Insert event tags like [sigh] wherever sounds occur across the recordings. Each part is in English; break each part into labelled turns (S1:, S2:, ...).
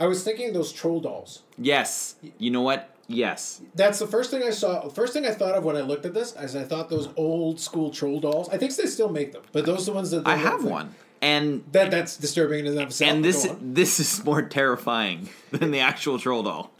S1: I was thinking of those troll dolls.
S2: Yes. You know what? Yes.
S1: That's the first thing I saw. First thing I thought of when I looked at this, is I thought those old school troll dolls. I think they still make them, but those are the ones that
S2: I have
S1: like-
S2: one. And
S1: That that's disturbing in and of itself.
S2: and this this is more terrifying [laughs] than the actual troll doll.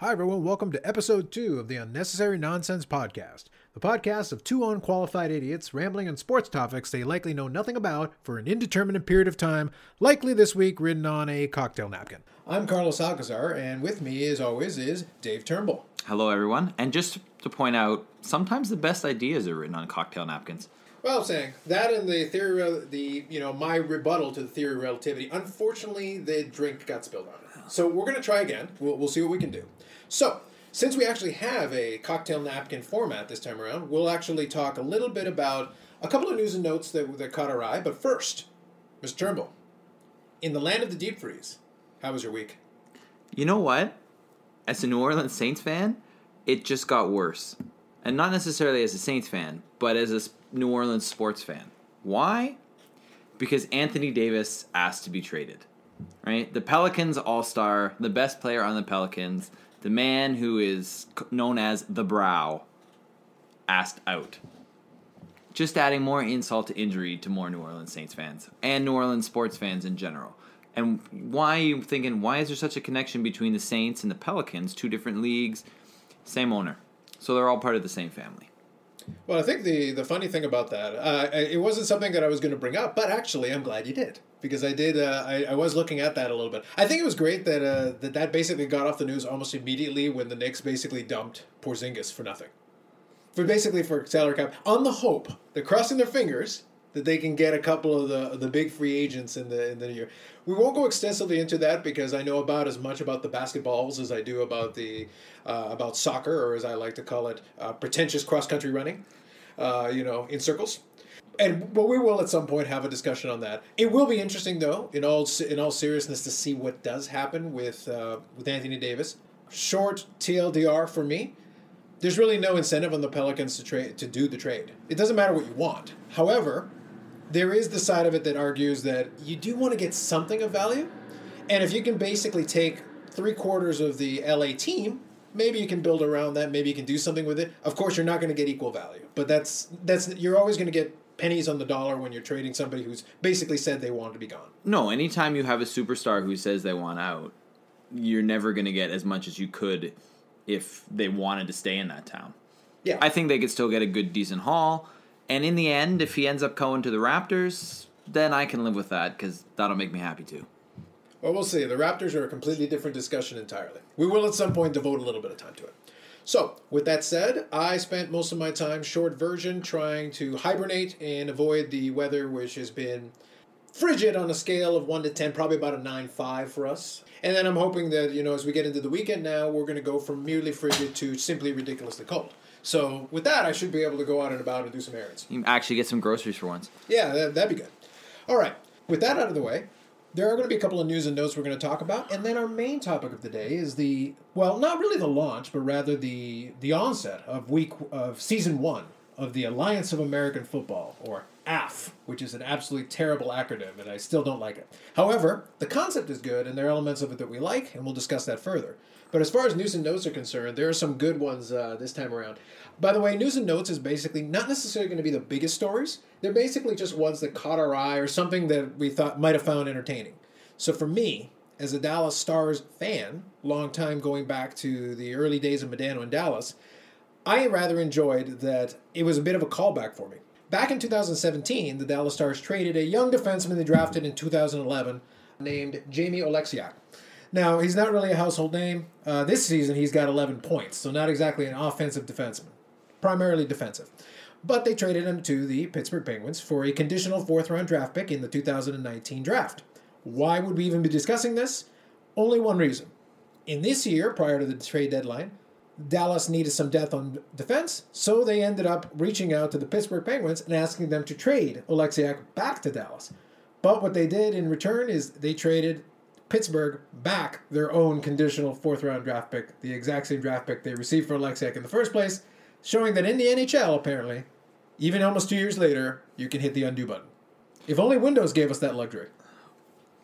S3: Hi, everyone. Welcome to episode two of the Unnecessary Nonsense Podcast, the podcast of two unqualified idiots rambling on sports topics they likely know nothing about for an indeterminate period of time, likely this week written on a cocktail napkin.
S1: I'm Carlos Alcazar, and with me, as always, is Dave Turnbull.
S2: Hello everyone. And just to point out, sometimes the best ideas are written on cocktail napkins.
S1: Well, I'm saying that and the theory, rel- the you know my rebuttal to the theory of relativity. Unfortunately, the drink got spilled on it. So we're gonna try again. We'll, we'll see what we can do. So since we actually have a cocktail napkin format this time around, we'll actually talk a little bit about a couple of news and notes that that caught our eye. But first, Mr. Turnbull, in the land of the deep freeze, how was your week?
S2: You know what? As a New Orleans Saints fan, it just got worse. And not necessarily as a Saints fan, but as a New Orleans sports fan. Why? Because Anthony Davis asked to be traded. Right? The Pelicans All Star, the best player on the Pelicans, the man who is known as the Brow, asked out. Just adding more insult to injury to more New Orleans Saints fans and New Orleans sports fans in general. And why are you thinking, why is there such a connection between the Saints and the Pelicans, two different leagues, same owner? So they're all part of the same family.
S1: Well, I think the the funny thing about that, uh, it wasn't something that I was going to bring up, but actually, I'm glad you did because I did. Uh, I, I was looking at that a little bit. I think it was great that uh, that that basically got off the news almost immediately when the Knicks basically dumped Porzingis for nothing, for basically for salary cap on the hope they're crossing their fingers that they can get a couple of the the big free agents in the in the year. We won't go extensively into that because I know about as much about the basketballs as I do about the uh, about soccer, or as I like to call it, uh, pretentious cross country running. Uh, you know, in circles. And but we will at some point have a discussion on that. It will be interesting, though, in all in all seriousness, to see what does happen with uh, with Anthony Davis. Short TLDR for me. There's really no incentive on the Pelicans to trade to do the trade. It doesn't matter what you want. However, there is the side of it that argues that you do want to get something of value, and if you can basically take three quarters of the LA team, maybe you can build around that. Maybe you can do something with it. Of course, you're not going to get equal value, but that's that's you're always going to get pennies on the dollar when you're trading somebody who's basically said they want to be gone.
S2: No, anytime you have a superstar who says they want out, you're never going to get as much as you could if they wanted to stay in that town.
S1: Yeah,
S2: I think they could still get a good, decent haul. And in the end, if he ends up going to the Raptors, then I can live with that because that'll make me happy too.
S1: Well, we'll see. The Raptors are a completely different discussion entirely. We will at some point devote a little bit of time to it. So, with that said, I spent most of my time short version trying to hibernate and avoid the weather, which has been frigid on a scale of 1 to 10, probably about a 9 5 for us. And then I'm hoping that, you know, as we get into the weekend now, we're going to go from merely frigid to simply ridiculously cold. So, with that, I should be able to go out and about and do some errands.
S2: You can actually get some groceries for once.
S1: Yeah, that, that'd be good. All right. With that out of the way, there are going to be a couple of news and notes we're going to talk about, and then our main topic of the day is the well, not really the launch, but rather the the onset of week of season one of the Alliance of American Football, or AF, which is an absolutely terrible acronym, and I still don't like it. However, the concept is good, and there are elements of it that we like, and we'll discuss that further. But as far as news and notes are concerned, there are some good ones uh, this time around. By the way, news and notes is basically not necessarily going to be the biggest stories. They're basically just ones that caught our eye or something that we thought might have found entertaining. So for me, as a Dallas Stars fan, long time going back to the early days of Modano in Dallas, I rather enjoyed that it was a bit of a callback for me. Back in 2017, the Dallas Stars traded a young defenseman they drafted in 2011 named Jamie Oleksiak. Now, he's not really a household name. Uh, this season, he's got 11 points, so not exactly an offensive defenseman, primarily defensive. But they traded him to the Pittsburgh Penguins for a conditional fourth round draft pick in the 2019 draft. Why would we even be discussing this? Only one reason. In this year, prior to the trade deadline, Dallas needed some depth on defense, so they ended up reaching out to the Pittsburgh Penguins and asking them to trade Oleksiak back to Dallas. But what they did in return is they traded Pittsburgh back their own conditional fourth round draft pick, the exact same draft pick they received for Oleksiak in the first place, showing that in the NHL, apparently, even almost two years later, you can hit the undo button. If only Windows gave us that luxury.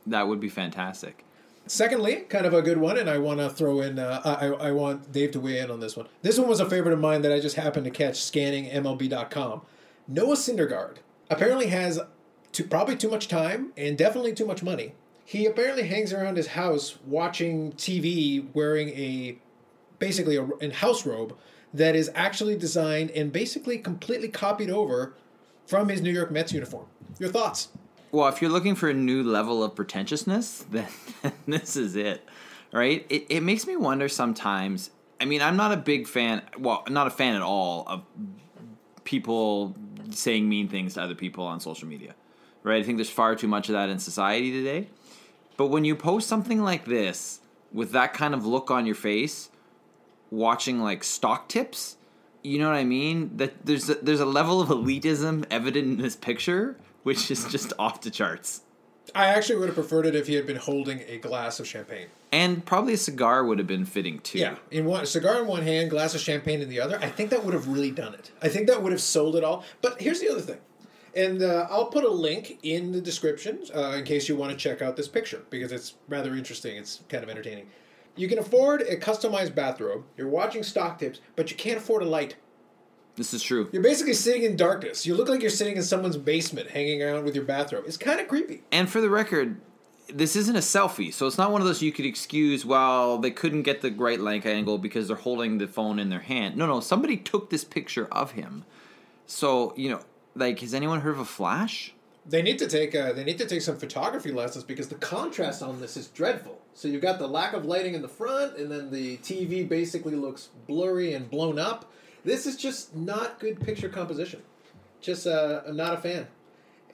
S2: That would be fantastic.
S1: Secondly, kind of a good one, and I want to throw in. Uh, I I want Dave to weigh in on this one. This one was a favorite of mine that I just happened to catch scanning MLB.com. Noah Syndergaard apparently has too, probably too much time and definitely too much money. He apparently hangs around his house watching TV wearing a basically a, a house robe that is actually designed and basically completely copied over from his New York Mets uniform. Your thoughts?
S2: Well, if you're looking for a new level of pretentiousness, [laughs] then this is it, right? It, it makes me wonder sometimes. I mean, I'm not a big fan, well, not a fan at all of people saying mean things to other people on social media, right? I think there's far too much of that in society today. But when you post something like this with that kind of look on your face, watching like stock tips, you know what I mean? That there's a, there's a level of elitism evident in this picture, which is just [laughs] off the charts.
S1: I actually would have preferred it if he had been holding a glass of champagne.
S2: And probably a cigar would have been fitting too.
S1: Yeah, in one cigar in one hand, glass of champagne in the other. I think that would have really done it. I think that would have sold it all. But here's the other thing, and uh, I'll put a link in the description uh, in case you want to check out this picture because it's rather interesting. It's kind of entertaining. You can afford a customized bathrobe. You're watching stock tips, but you can't afford a light.
S2: This is true.
S1: You're basically sitting in darkness. You look like you're sitting in someone's basement, hanging around with your bathrobe. It's kind of creepy.
S2: And for the record, this isn't a selfie, so it's not one of those you could excuse. Well, they couldn't get the right length angle because they're holding the phone in their hand. No, no, somebody took this picture of him. So you know, like, has anyone heard of a flash?
S1: They need to take uh, they need to take some photography lessons because the contrast on this is dreadful. So you've got the lack of lighting in the front, and then the TV basically looks blurry and blown up. This is just not good picture composition. Just uh, I'm not a fan.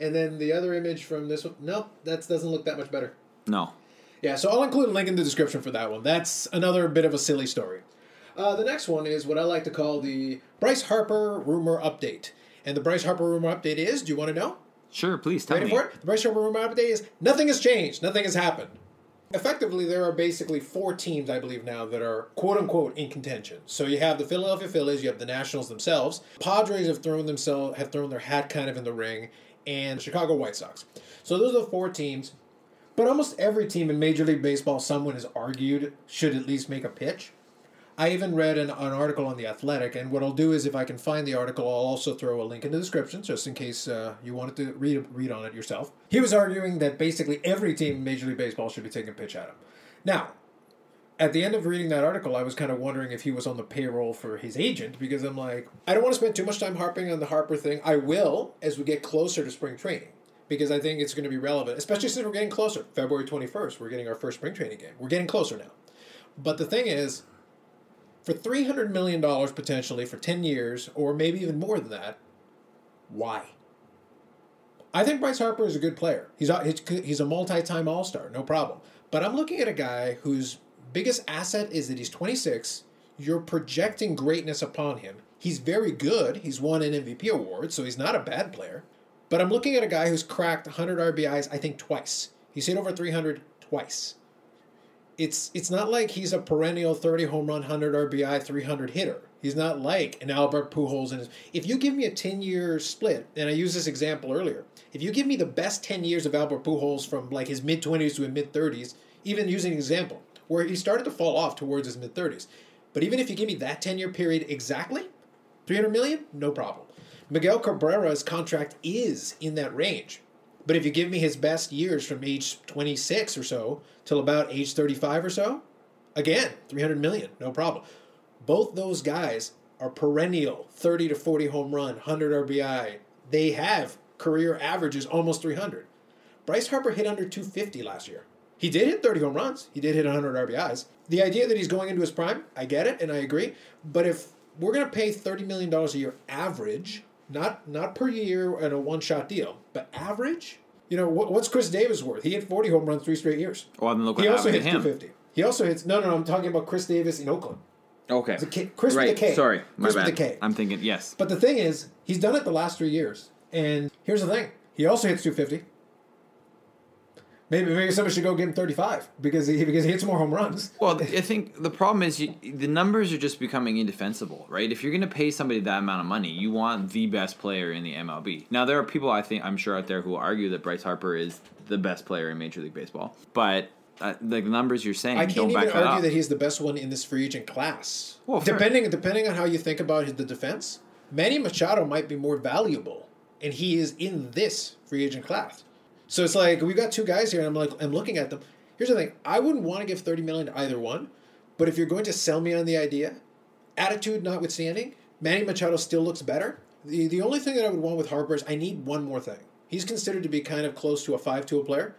S1: And then the other image from this one, nope, that doesn't look that much better.
S2: No.
S1: Yeah, so I'll include a link in the description for that one. That's another bit of a silly story. Uh, the next one is what I like to call the Bryce Harper rumor update. And the Bryce Harper rumor update is, do you want to know?
S2: Sure, please tell
S1: Ready
S2: me.
S1: for it? The Bryce Harper rumor update is nothing has changed, nothing has happened. Effectively, there are basically four teams, I believe, now that are quote unquote in contention. So you have the Philadelphia Phillies, you have the Nationals themselves, Padres have thrown themselves have thrown their hat kind of in the ring, and the Chicago White Sox. So those are the four teams. But almost every team in Major League Baseball, someone has argued should at least make a pitch. I even read an, an article on The Athletic, and what I'll do is if I can find the article, I'll also throw a link in the description just in case uh, you wanted to read, read on it yourself. He was arguing that basically every team in Major League Baseball should be taking a pitch at him. Now, at the end of reading that article, I was kind of wondering if he was on the payroll for his agent because I'm like, I don't want to spend too much time harping on the Harper thing. I will as we get closer to spring training because I think it's going to be relevant, especially since we're getting closer. February 21st, we're getting our first spring training game. We're getting closer now. But the thing is, for $300 million potentially for 10 years, or maybe even more than that, why? I think Bryce Harper is a good player. He's a, he's a multi time All Star, no problem. But I'm looking at a guy whose biggest asset is that he's 26. You're projecting greatness upon him. He's very good. He's won an MVP award, so he's not a bad player. But I'm looking at a guy who's cracked 100 RBIs, I think, twice. He's hit over 300 twice it's it's not like he's a perennial 30 home run, 100 RBI, 300 hitter. He's not like an Albert Pujols. And if you give me a 10 year split, and I used this example earlier, if you give me the best 10 years of Albert Pujols from like his mid 20s to his mid 30s, even using an example where he started to fall off towards his mid 30s, but even if you give me that 10 year period exactly, 300 million, no problem. Miguel Cabrera's contract is in that range. But if you give me his best years from age 26 or so till about age 35 or so, again, 300 million, no problem. Both those guys are perennial 30 to 40 home run, 100 RBI. They have career averages almost 300. Bryce Harper hit under 250 last year. He did hit 30 home runs. He did hit 100 RBIs. The idea that he's going into his prime, I get it and I agree. But if we're going to pay $30 million a year average, not not per year and a one shot deal, but average. You know what, what's Chris Davis worth? He hit forty home runs three straight years.
S2: Oh, well, then look what
S1: he also hits
S2: to him.
S1: two fifty. He also hits. No, no, no. I'm talking about Khris Davis in Oakland.
S2: Okay.
S1: K, Chris
S2: right.
S1: with a K.
S2: Sorry, my
S1: Chris
S2: bad.
S1: with a K.
S2: I'm thinking yes.
S1: But the thing is, he's done it the last three years. And here's the thing: he also hits two fifty. Maybe maybe somebody should go give him thirty five because he because he hits more home runs.
S2: Well, I think the problem is you, the numbers are just becoming indefensible, right? If you're going to pay somebody that amount of money, you want the best player in the MLB. Now, there are people I think I'm sure out there who argue that Bryce Harper is the best player in Major League Baseball. But uh, the numbers you're saying
S1: I can't even
S2: that
S1: argue
S2: up.
S1: that he's the best one in this free agent class.
S2: Well, fair.
S1: depending depending on how you think about the defense, Manny Machado might be more valuable, and he is in this free agent class. So it's like we've got two guys here, and I'm like I'm looking at them. Here's the thing: I wouldn't want to give thirty million to either one, but if you're going to sell me on the idea, attitude notwithstanding, Manny Machado still looks better. The the only thing that I would want with Harper is I need one more thing. He's considered to be kind of close to a five tool player.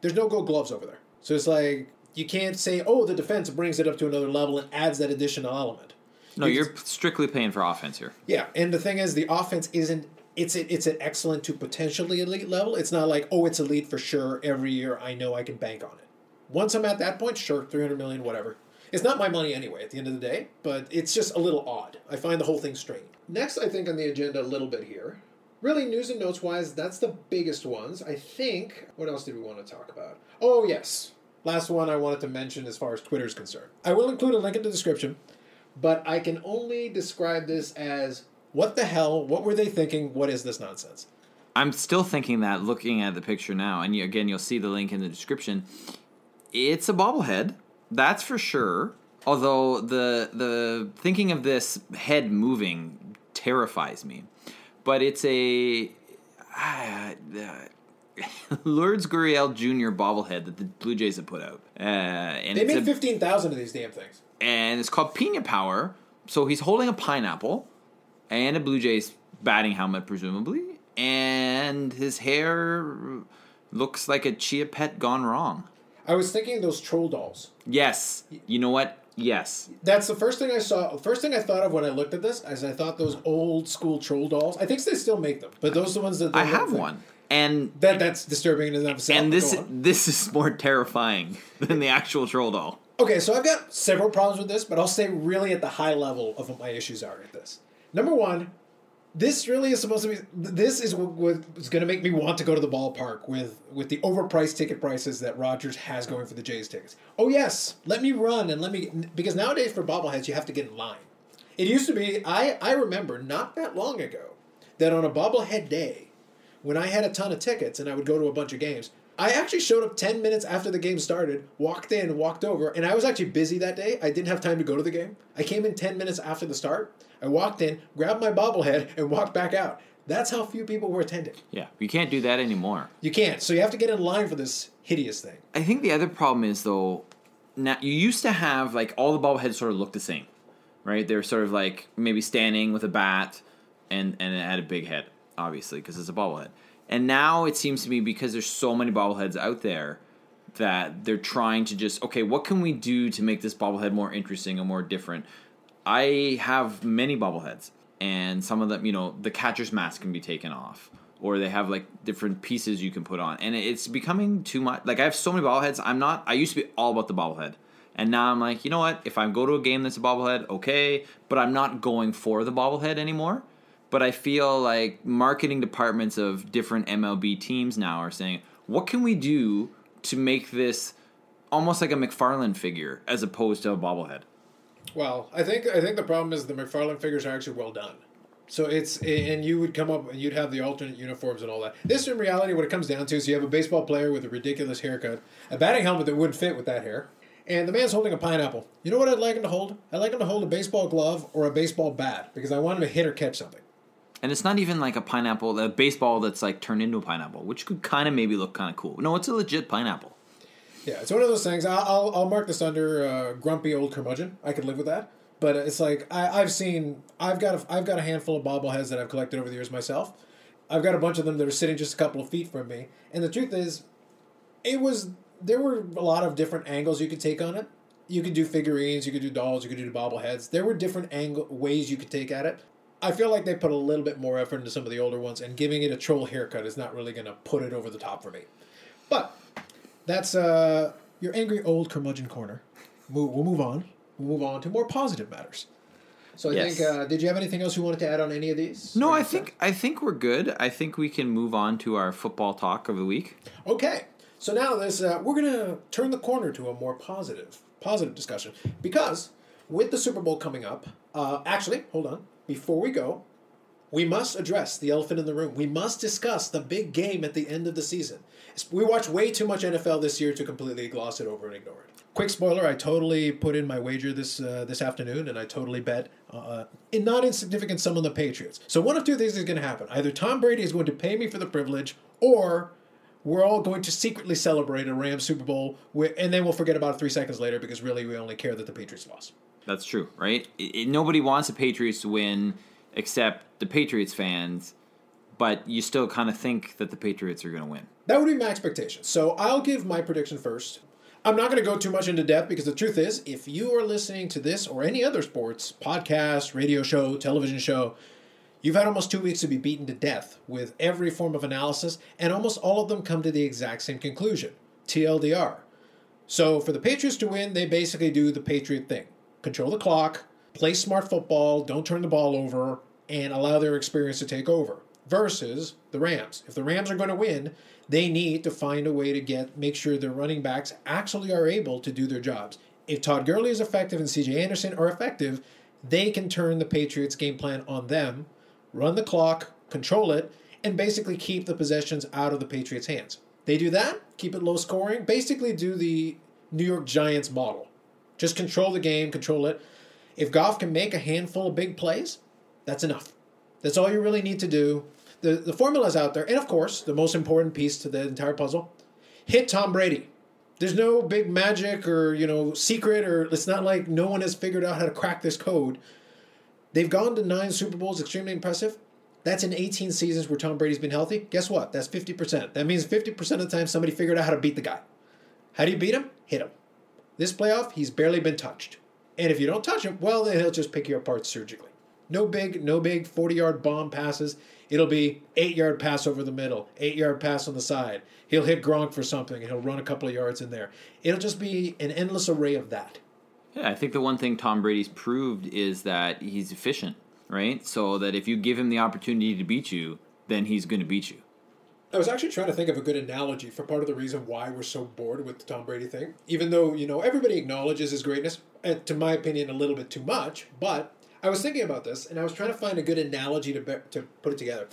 S1: There's no gold gloves over there, so it's like you can't say, oh, the defense brings it up to another level and adds that additional element.
S2: no,
S1: you
S2: you're strictly paying for offense here.
S1: Yeah, and the thing is, the offense isn't. It's a, it's an excellent to potentially elite level. It's not like oh, it's elite for sure every year. I know I can bank on it. Once I'm at that point, sure, three hundred million, whatever. It's not my money anyway. At the end of the day, but it's just a little odd. I find the whole thing strange. Next, I think on the agenda a little bit here. Really, news and notes wise, that's the biggest ones. I think. What else did we want to talk about? Oh yes, last one I wanted to mention as far as Twitter is concerned. I will include a link in the description but I can only describe this as what the hell? What were they thinking? What is this nonsense?
S2: I'm still thinking that looking at the picture now, and you, again, you'll see the link in the description. It's a bobblehead, that's for sure. Although the the thinking of this head moving terrifies me, but it's a uh, [sighs] Lourdes Gurriel Jr. bobblehead that the Blue Jays have put out, uh, and
S1: They made
S2: a,
S1: fifteen thousand of these damn things.
S2: and it's called Pina Power. So he's holding a pineapple and a Blue Jays batting helmet, presumably, and his hair looks like a chia pet gone wrong.
S1: I was thinking of those troll dolls.
S2: Yes, you know what? Yes,
S1: That's the first thing I saw. First thing I thought of when I looked at this, is I thought those old school troll dolls. I think they still make them, but those are the ones that
S2: I have
S1: like-
S2: one, and
S1: That that's disturbing in itself.
S2: and this this is more terrifying than the actual troll doll.
S1: Okay, so I've got several problems with this, but I'll say really at the high level of what my issues are with this. Number one, this really is supposed to be. This is what what is going to make me want to go to the ballpark with with the overpriced ticket prices that Rogers has going for the Jays tickets. Oh yes, let me run and let me because nowadays for bobbleheads you have to get in line. It used to be. I I remember not that long ago that on a bobblehead day, when I had a ton of tickets and I would go to a bunch of games, I actually showed up 10 minutes after the game started, walked in, walked over, and I was actually busy that day. I didn't have time to go to the game. I came in 10 minutes after the start. I walked in, grabbed my bobblehead, and walked back out. That's how few people were attending.
S2: Yeah, you can't do that anymore.
S1: You can't. So you have to get in line for this hideous thing.
S2: I think the other problem is though, now you used to have like all the bobbleheads sort of look the same, right? They're sort of like maybe standing with a bat, and and it had a big head, obviously because it's a bobblehead. And now it seems to me because there's so many bobbleheads out there that they're trying to just okay, what can we do to make this bobblehead more interesting and more different? I have many bobbleheads, and some of them, you know, the catcher's mask can be taken off, or they have like different pieces you can put on, and it's becoming too much. Like I have so many bobbleheads. I'm not. I used to be all about the bobblehead, and now I'm like, you know what? If I go to a game that's a bobblehead, okay, but I'm not going for the bobblehead anymore. But I feel like marketing departments of different MLB teams now are saying, what can we do to make this almost like a McFarlane figure as opposed to a bobblehead?
S1: Well, I think I think the problem is the McFarlane figures are actually well done. So it's and you would come up and you'd have the alternate uniforms and all that. This in reality, what it comes down to is you have a baseball player with a ridiculous haircut, a batting helmet that wouldn't fit with that hair, and the man's holding a pineapple. You know what I'd like him to hold? I'd like him to hold a baseball glove or a baseball bat because I want him to hit or catch something.
S2: And it's not even like a pineapple, a baseball that's like turned into a pineapple, which could kind of maybe look kind of cool. No, it's a legit pineapple.
S1: Yeah, it's one of those things. I'll I'll, mark this under uh, grumpy old curmudgeon. I could live with that. But it's like I, I've seen. I've got a, I've got a handful of bobbleheads that I've collected over the years myself. I've got a bunch of them that are sitting just a couple of feet from me. And the truth is, it was there were a lot of different angles you could take on it. You could do figurines, you could do dolls, you could do bobbleheads. There were different angle ways you could take at it. I feel like they put a little bit more effort into some of the older ones, and giving it a troll haircut is not really going to put it over the top for me. But that's uh, your angry old curmudgeon corner. We'll, we'll move on. We'll move on to more positive matters. So I
S2: Yes.
S1: think, uh, did you have anything else you wanted to add on any of these?
S2: No, I think I think we're good. I think we can move on to our football talk of the week.
S1: Okay, so now this uh, we're gonna turn the corner to a more positive, positive discussion because with the Super Bowl coming up, uh, actually, hold on, before we go, we must address the elephant in the room. We must discuss the big game at the end of the season. We watch way too much NFL this year to completely gloss it over and ignore it. Quick spoiler: I totally put in my wager this uh, this afternoon, and I totally bet uh, in not insignificant sum on the Patriots. So one of two things is going to happen: either Tom Brady is going to pay me for the privilege, or we're all going to secretly celebrate a Rams Super Bowl, and then we'll forget about it three seconds later because really we only care that the Patriots lost.
S2: That's true, right? It, it, nobody wants the Patriots to win except the Patriots fans, but you still kind of think that the Patriots are going to win.
S1: That would be my expectation. So I'll give my prediction first. I'm not going to go too much into depth because the truth is, if you are listening to this or any other sports podcast, radio show, television show, you've had almost two weeks to be beaten to death with every form of analysis, and almost all of them come to the exact same conclusion TLDR. So for the Patriots to win, they basically do the Patriot thing control the clock, play smart football, don't turn the ball over, and allow their experience to take over. Versus the Rams. If the Rams are going to win, they need to find a way to get make sure their running backs actually are able to do their jobs. If Todd Gurley is effective and CJ Anderson are effective, they can turn the Patriots game plan on them, run the clock, control it, and basically keep the possessions out of the Patriots' hands. They do that, keep it low scoring, basically do the New York Giants model. Just control the game, control it. If Goff can make a handful of big plays, that's enough. That's all you really need to do. The, the formula is out there. And of course, the most important piece to the entire puzzle hit Tom Brady. There's no big magic or, you know, secret, or it's not like no one has figured out how to crack this code. They've gone to nine Super Bowls, extremely impressive. That's in 18 seasons where Tom Brady's been healthy. Guess what? That's 50%. That means 50% of the time somebody figured out how to beat the guy. How do you beat him? Hit him. This playoff, he's barely been touched. And if you don't touch him, well, then he'll just pick you apart surgically. No big, no big 40 yard bomb passes. It'll be eight yard pass over the middle, eight yard pass on the side. He'll hit Gronk for something and he'll run a couple of yards in there. It'll just be an endless array of that.
S2: Yeah, I think the one thing Tom Brady's proved is that he's efficient, right? So that if you give him the opportunity to beat you, then he's going to beat you.
S1: I was actually trying to think of a good analogy for part of the reason why we're so bored with the Tom Brady thing. Even though, you know, everybody acknowledges his greatness, to my opinion, a little bit too much. But I was thinking about this, and I was trying to find a good analogy to, be, to put it together.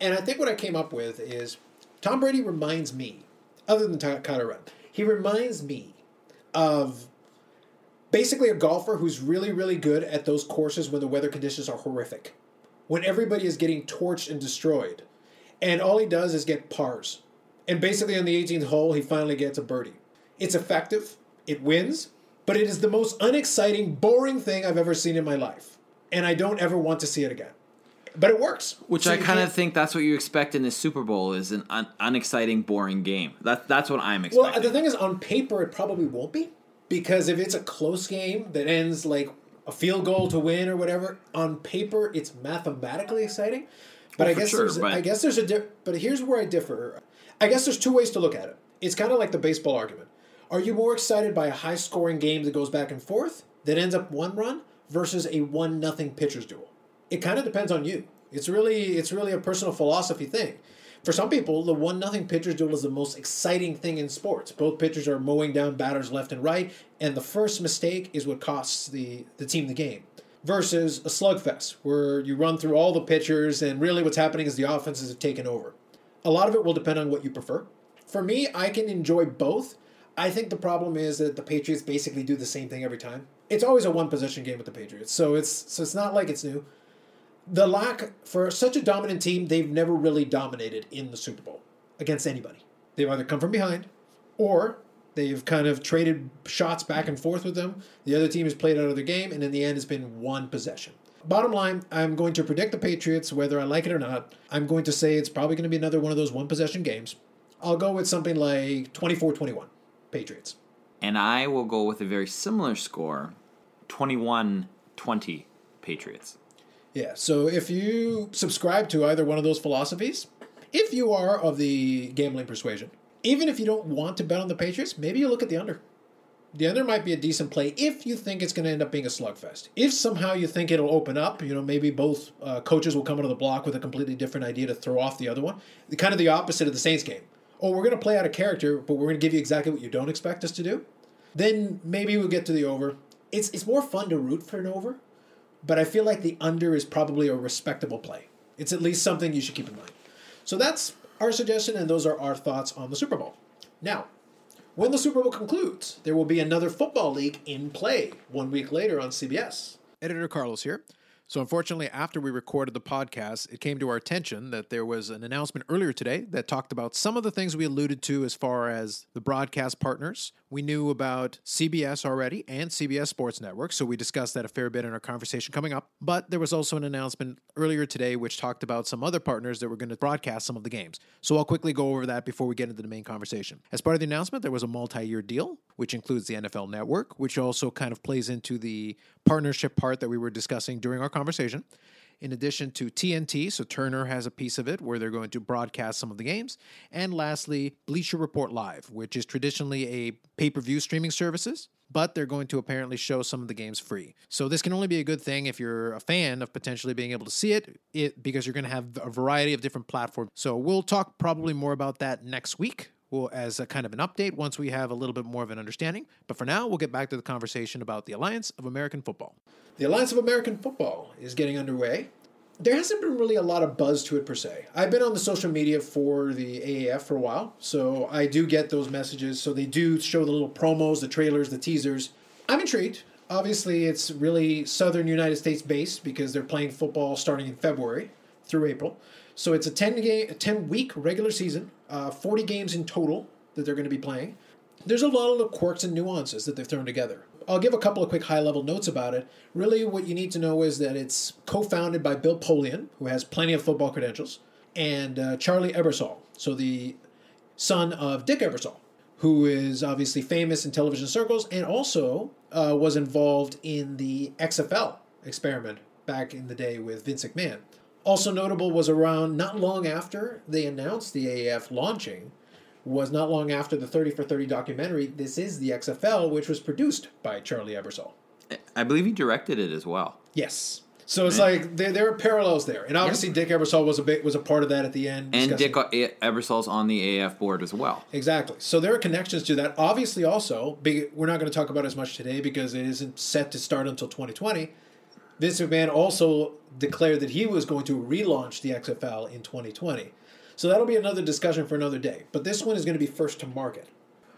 S1: And I think what I came up with is Tom Brady reminds me, other than Kyler Run, he reminds me of basically a golfer who's really, really good at those courses when the weather conditions are horrific. When everybody is getting torched and destroyed and all he does is get pars. And basically, on the 18th hole, he finally gets a birdie. It's effective, it wins, but it is the most unexciting, boring thing I've ever seen in my life. And I don't ever want to see it again. But it works.
S2: Which so I kind of think that's what you expect in this Super Bowl is an un- unexciting, boring game. That, that's what I'm expecting.
S1: Well, the thing is, on paper, it probably won't be. Because if it's a close game that ends like a field goal to win or whatever, on paper, it's mathematically exciting. But well, I guess sure, there's but... I guess there's a di- but here's where I differ. I guess there's two ways to look at it. It's kind of like the baseball argument. Are you more excited by a high scoring game that goes back and forth that ends up one run versus a one nothing pitchers duel? It kind of depends on you. It's really it's really a personal philosophy thing. For some people, the one nothing pitchers duel is the most exciting thing in sports. Both pitchers are mowing down batters left and right, and the first mistake is what costs the, the team the game versus a slugfest where you run through all the pitchers and really what's happening is the offenses have taken over. A lot of it will depend on what you prefer. For me, I can enjoy both. I think the problem is that the Patriots basically do the same thing every time. It's always a one possession game with the Patriots, so it's so it's not like it's new. The lack for such a dominant team, they've never really dominated in the Super Bowl against anybody. They've either come from behind or They've kind of traded shots back and forth with them. The other team has played out of the game, and in the end, it's been one possession. Bottom line, I'm going to predict the Patriots, whether I like it or not. I'm going to say it's probably going to be another one of those one possession games. I'll go with something like 24 21, Patriots.
S2: And I will go with a very similar score 21 20, Patriots.
S1: Yeah, so if you subscribe to either one of those philosophies, if you are of the gambling persuasion, even if you don't want to bet on the Patriots, maybe you look at the under. The under might be a decent play if you think it's going to end up being a slugfest. If somehow you think it'll open up, you know, maybe both uh, coaches will come into the block with a completely different idea to throw off the other one. Kind of the opposite of the Saints game. Oh, we're going to play out of character, but we're going to give you exactly what you don't expect us to do. Then maybe we'll get to the over. It's it's more fun to root for an over, but I feel like the under is probably a respectable play. It's at least something you should keep in mind. So that's our suggestion, and those are our thoughts on the Super Bowl. Now, when the Super Bowl concludes, there will be another football league in play one week later on CBS.
S3: Editor Carlos here. So, unfortunately, after we recorded the podcast, it came to our attention that there was an announcement earlier today that talked about some of the things we alluded to as far as the broadcast partners. We knew about CBS already and CBS Sports Network, so we discussed that a fair bit in our conversation coming up. But there was also an announcement earlier today which talked about some other partners that were going to broadcast some of the games. So, I'll quickly go over that before we get into the main conversation. As part of the announcement, there was a multi year deal, which includes the NFL Network, which also kind of plays into the partnership part that we were discussing during our conversation. In addition to TNT, so Turner has a piece of it where they're going to broadcast some of the games. And lastly, Bleacher Report Live, which is traditionally a pay per view streaming services, but they're going to apparently show some of the games free. So this can only be a good thing if you're a fan of potentially being able to see it, it because you're going to have a variety of different platforms. So we'll talk probably more about that next week well, as a kind of an update once we have a little bit more of an understanding. But for now, we'll get back to the conversation about the Alliance of American Football.
S1: The Alliance of American Football is getting underway. There hasn't been really a lot of buzz to it per se. I've been on the social media for the AAF for a while, so I do get those messages. So they do show the little promos, the trailers, the teasers. I'm intrigued. Obviously, it's really southern United States based because they're playing football starting in February through April. So it's a 10 game, a 10 week regular season, uh, 40 games in total that they're going to be playing. There's a lot of quirks and nuances that they've thrown together. I'll give a couple of quick high level notes about it. Really, what you need to know is that it's co founded by Bill Polian, who has plenty of football credentials, and uh, Charlie Ebersol, so the son of Dick Ebersol, who is obviously famous in television circles and also uh, was involved in the XFL experiment back in the day with Vince McMahon. Also notable was around not long after they announced the AAF launching, was not long after the 30 for 30 documentary, This is the XFL, which was produced by Charlie Ebersol.
S2: I believe he directed it as well.
S1: Yes. So it's like there, there are parallels there, and obviously Dick Ebersol was a bit was a part of that at the end.
S2: And
S1: discussing-
S2: Dick Ebersol's on the AF board as well.
S1: Exactly. So there are connections to that. Obviously, also, big, we're not going to talk about as much today because it isn't set to start until 2020. Vince McMahon also declared that he was going to relaunch the XFL in 2020. So that'll be another discussion for another day. But this one is going to be first to market.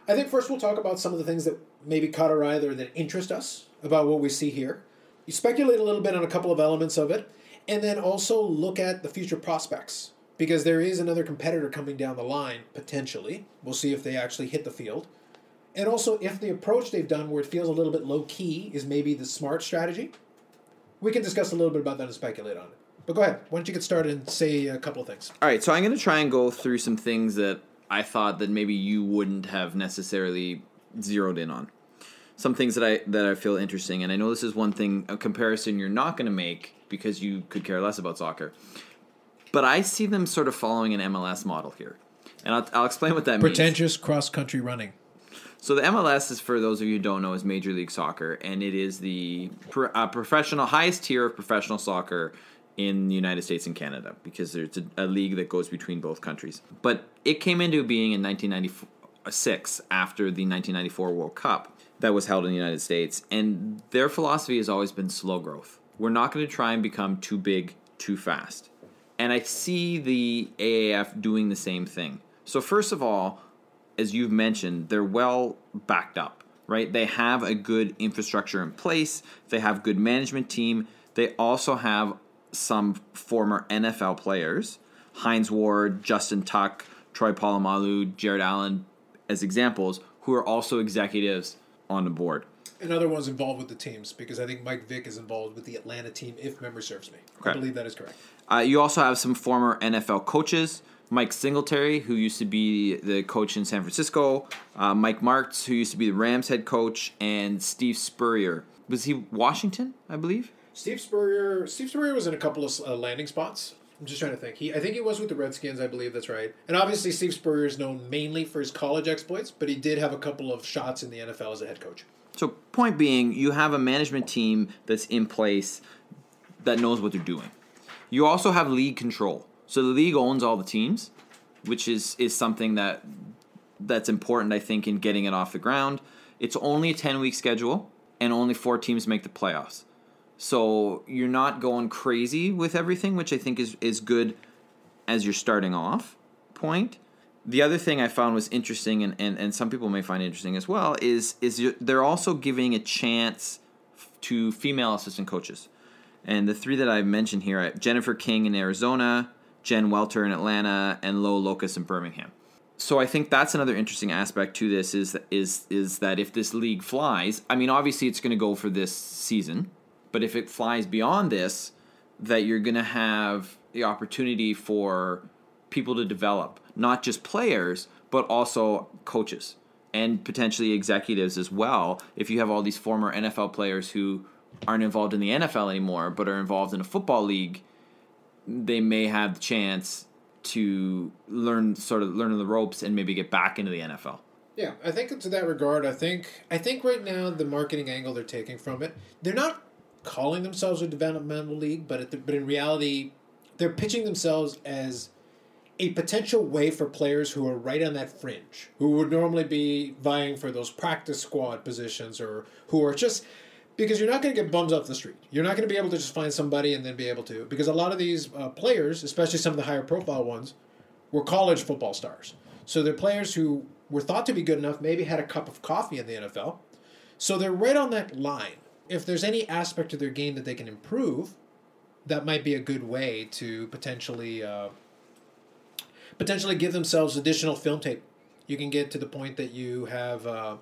S1: I think first we'll talk about some of the things that maybe caught our eye there that interest us about what we see here. You speculate a little bit on a couple of elements of it, and then also look at the future prospects because there is another competitor coming down the line potentially. We'll see if they actually hit the field. And also if the approach they've done where it feels a little bit low key is maybe the smart strategy. We can discuss a little bit about that and speculate on it. But go ahead. Why don't you get started and say a couple of things?
S2: All right, so I'm going to try and go through some things that I thought that maybe you wouldn't have necessarily zeroed in on. Some things that I that I feel interesting, and I know this is one thing a comparison you're not going to make because you could care less about soccer. But I see them sort of following an MLS model here, and I'll, I'll explain what that means.
S1: Pretentious cross country running.
S2: So the MLS is, for those of you who don't know, is Major League Soccer, and it is the pro, uh, professional highest tier of professional soccer in the United States and Canada because there's a, a league that goes between both countries. But it came into being in 1996 after the 1994 World Cup that was held in the United States, and their philosophy has always been slow growth. We're not going to try and become too big too fast. And I see the AAF doing the same thing. So first of all, as you've mentioned, they're well backed up, right? They have a good infrastructure in place. They have good management team. They also have some former NFL players, Hines Ward, Justin Tuck, Troy Polamalu, Jared Allen, as examples, who are also executives on the board.
S1: And other ones involved with the teams because I think Mike Vick is involved with the Atlanta team, if memory serves me. I believe that is correct.
S2: Uh, you also have some former NFL coaches. Mike Singletary, who used to be the coach in San Francisco, uh, Mike Martz, who used to be the Rams head coach, and Steve Spurrier. Was he Washington, I believe?
S1: Steve Spurrier. Steve Spurrier was in a couple of uh, landing spots. I'm just trying to think. He, I think he was with the Redskins. I believe that's right. And obviously, Steve Spurrier is known mainly for his college exploits, but he did have a couple of shots in the NFL as a head coach.
S2: So, point being, you have a management team that's in place that knows what they're doing. You also have league control. So the league owns all the teams, which is is something that that's important, I think, in getting it off the ground. It's only a ten week schedule, and only four teams make the playoffs. So you're not going crazy with everything, which I think is is good as you're starting off point. The other thing I found was interesting, and, and, and some people may find interesting as well, is is they're also giving a chance to female assistant coaches. And the three that I mentioned here Jennifer King in Arizona, Jen Welter in Atlanta, and Lo Locust in Birmingham. So I think that's another interesting aspect to this is is is that if this league flies, I mean obviously it's going to go for this season, but if it flies beyond this, that you're going to have the opportunity for people to develop, not just players, but also coaches and potentially executives as well. If you have all these former NFL players who aren't involved in the NFL anymore, but are involved in a football league, they may have the chance to learn sort of learn the ropes and maybe get back into the NFL.
S1: Yeah, I think to that regard, I think I think right now the marketing angle they're taking from it, they're not calling themselves a developmental league, but the, but in reality, they're pitching themselves as a potential way for players who are right on that fringe, who would normally be vying for those practice squad positions, or who are just because you're not going to get bums off the street. You're not going to be able to just find somebody and then be able to because a lot of these uh, players, especially some of the higher profile ones, were college football stars. So they're players who were thought to be good enough, maybe had a cup of coffee in the NFL. So they're right on that line. If there's any aspect of their game that they can improve, that might be a good way to potentially uh, potentially give themselves additional film tape. You can get to the point that you have uh,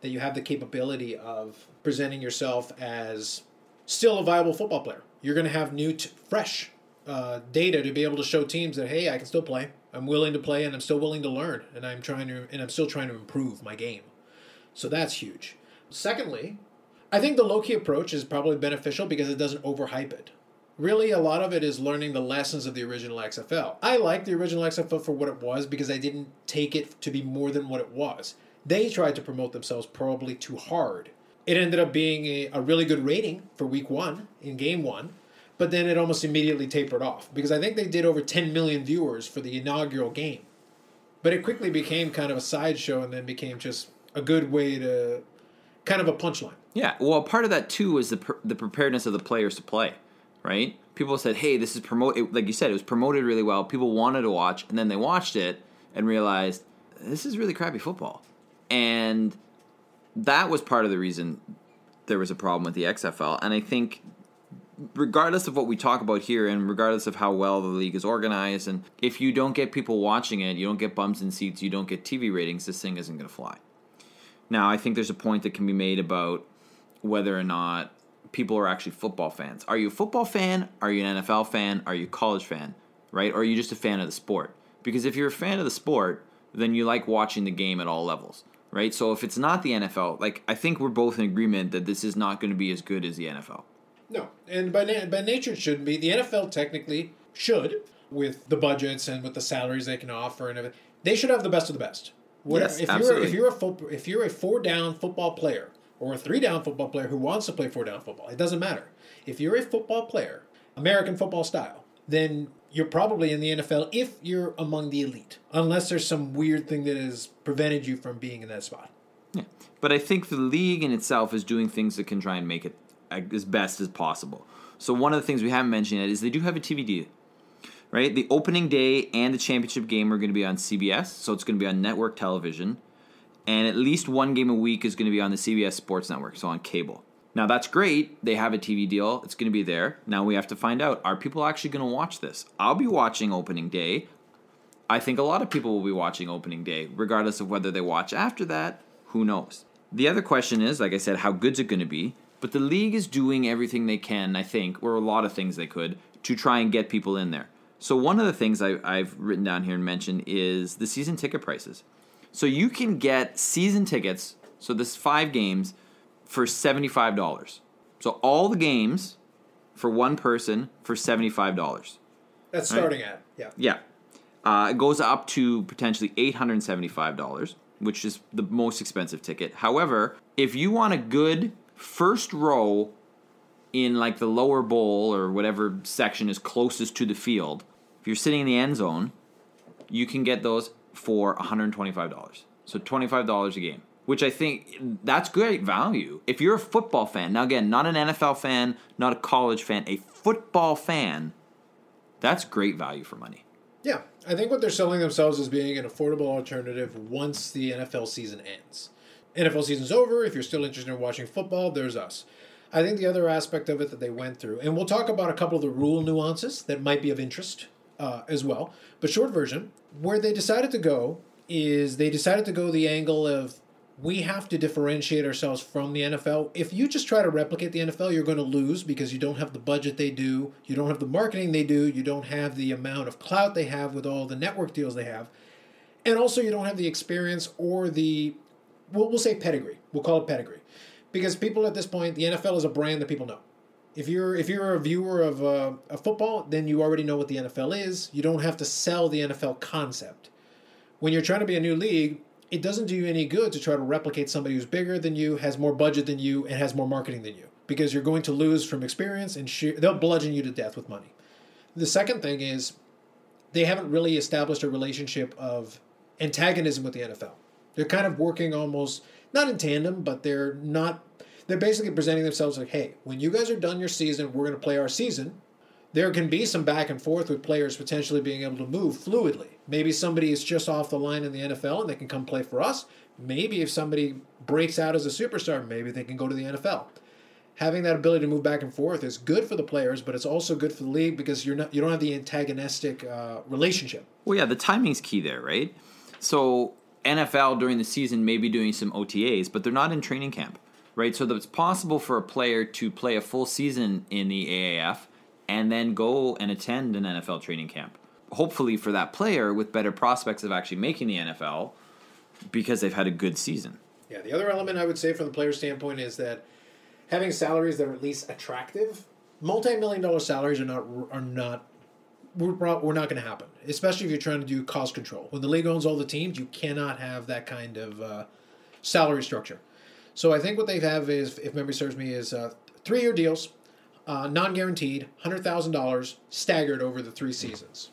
S1: that you have the capability of presenting yourself as still a viable football player. You're going to have new, t- fresh uh, data to be able to show teams that hey, I can still play. I'm willing to play, and I'm still willing to learn, and I'm trying to, and I'm still trying to improve my game. So that's huge. Secondly, I think the low key approach is probably beneficial because it doesn't overhype it. Really, a lot of it is learning the lessons of the original XFL. I like the original XFL for what it was because I didn't take it to be more than what it was. They tried to promote themselves probably too hard. It ended up being a, a really good rating for week one in game one, but then it almost immediately tapered off because I think they did over 10 million viewers for the inaugural game. But it quickly became kind of a sideshow and then became just a good way to kind of a punchline.
S2: Yeah, well, part of that too was the pre- the preparedness of the players to play, right? People said, "Hey, this is promote." Like you said, it was promoted really well. People wanted to watch, and then they watched it and realized this is really crappy football, and that was part of the reason there was a problem with the XFL. And I think, regardless of what we talk about here, and regardless of how well the league is organized, and if you don't get people watching it, you don't get bums in seats, you don't get TV ratings, this thing isn't going to fly. Now, I think there's a point that can be made about whether or not people are actually football fans. Are you a football fan? Are you an NFL fan? Are you a college fan? Right? Or are you just a fan of the sport? Because if you're a fan of the sport, then you like watching the game at all levels. Right? So if it's not the NFL, like I think we're both in agreement that this is not going to be as good as the NFL.
S1: No, and by na- by nature it shouldn't be. The NFL technically should, with the budgets and with the salaries they can offer and everything. They should have the best of the best. Whatever-
S2: Yes,
S1: if you're
S2: absolutely.
S1: if you're a fo- if you're a four down football player or a three down football player who wants to play four down football, it doesn't matter. If you're a football player, American football style, then you're probably in the NFL if you're among the elite, unless there's some weird thing that has prevented you from being in that spot.
S2: Yeah. But I think the league in itself is doing things that can try and make it uh, as best as possible. So one of the things we haven't mentioned yet is they do have a TV deal, right? The opening day and the championship game are going to be on CBS, so it's going to be on network television, and at least one game a week is going to be on the CBS Sports Network, so on cable. Now that's great. They have a TV deal. It's going to be there. Now we have to find out: Are people actually going to watch this? I'll be watching opening day. I think a lot of people will be watching opening day, regardless of whether they watch after that. Who knows? The other question is, like I said, how good's it going to be? But the league is doing everything they can, I think, or a lot of things they could, to try and get people in there. So one of the things I, I've written down here and mentioned is the season ticket prices. So you can get season tickets, so this five games, for seventy-five dollars. So all the games for one person for seventy-five dollars.
S1: That's
S2: Right.
S1: starting at yeah.
S2: Yeah. Uh, it goes up to potentially $875, which is the most expensive ticket. However, if you want a good first row in like the lower bowl or whatever section is closest to the field, if you're sitting in the end zone, you can get those for $125. So $25 a game. Which I think that's great value. If you're a football fan, now again, not an NFL fan, not a college fan, a football fan, that's great value for money.
S1: Yeah, I think what they're selling themselves as being an affordable alternative once the NFL season ends. NFL season's over. If you're still interested in watching football, there's us. I think the other aspect of it that they went through, and we'll talk about a couple of the rule nuances that might be of interest uh, as well. But short version, where they decided to go is they decided to go the angle of we have to differentiate ourselves from the NFL. If you just try to replicate the NFL, you're going to lose because you don't have the budget they do, you don't have the marketing they do, you don't have the amount of clout they have with all the network deals they have, and also you don't have the experience or the, we'll, we'll say pedigree. We'll call it pedigree, because people at this point, the NFL is a brand that people know. If you're if you're a viewer of uh, football, then you already know what the NFL is. You don't have to sell the NFL concept. When you're trying to be a new league, it doesn't do you any good to try to replicate somebody who's bigger than you, has more budget than you, and has more marketing than you because you're going to lose from experience and sheer, they'll bludgeon you to death with money. The second thing is they haven't really established a relationship of antagonism with the NFL. They're kind of working almost not in tandem, but they're not. They're basically presenting themselves like, "Hey, when you guys are done your season, we're going to play our season." There can be some back and forth with players potentially being able to move fluidly. Maybe somebody is just off the line in the NFL and they can come play for us. Maybe if somebody breaks out as a superstar, maybe they can go to the NFL. Having that ability to move back and forth is good for the players, but it's also good for the league because you're not you don't have the antagonistic uh, relationship.
S2: Well, yeah, the timing's key there, right? So NFL during the season may be doing some OTAs, but they're not in training camp, right? So it's possible for a player to play a full season in the AAF and then go and attend an NFL training camp. Hopefully for that player with better prospects of actually making the NFL because they've had a good season.
S1: Yeah, the other element I would say from the player standpoint is that having salaries that are at least attractive, multi-million dollar salaries are not are not we're, we're not going to happen, especially if you're trying to do cost control. When the league owns all the teams, you cannot have that kind of uh, salary structure. So I think what they have is, if memory serves me, is uh, three-year deals, uh, non-guaranteed, hundred thousand dollars, staggered over the three seasons,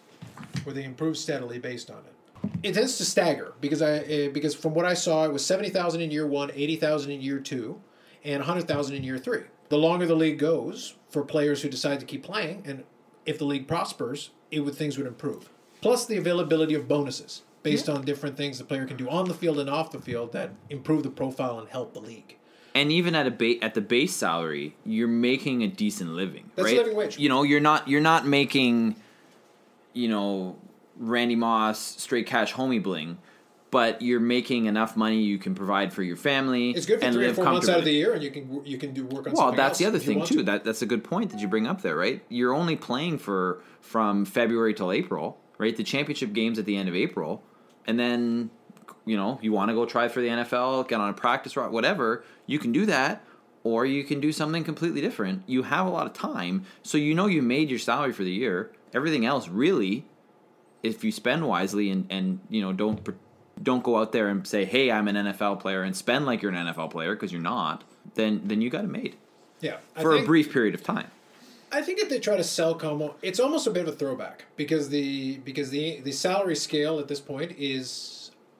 S1: where they improve steadily based on it. It tends to stagger because I uh, because from what I saw, it was seventy thousand in year one, one, eighty thousand in year two, and hundred thousand in year three. The longer the league goes for players who decide to keep playing, and if the league prospers, it would things would improve. Plus the availability of bonuses based yeah. on different things the player can do on the field and off the field that improve the profile and help the league.
S2: And even at a ba- at the base salary, you're making a decent living,
S1: That's
S2: right?
S1: living wage.
S2: You know, you're not you're not making, you know, Randy Moss straight cash homie bling, but you're making enough money you can provide for your family.
S1: It's good for
S2: and
S1: three or
S2: live
S1: four months out of the year, and you can you can do work on.
S2: Well, that's the other thing too.
S1: to.
S2: That that's a good point that you bring up there, right? You're only playing for from February till April, right? The championship games at the end of April, and then you know you want to go try for the NFL, get on a practice route, whatever. You can do that, or you can do something completely different. You have a lot of time, so you know you made your salary for the year. Everything else, really, if you spend wisely and and you know don't don't go out there and say, "Hey, I'm an NFL player," and spend like you're an NFL player because you're not. Then then you got it made
S1: yeah I
S2: for
S1: think-
S2: a brief period of time.
S1: I think if they try to sell Como, it's almost a bit of a throwback because the because the the salary scale at this point is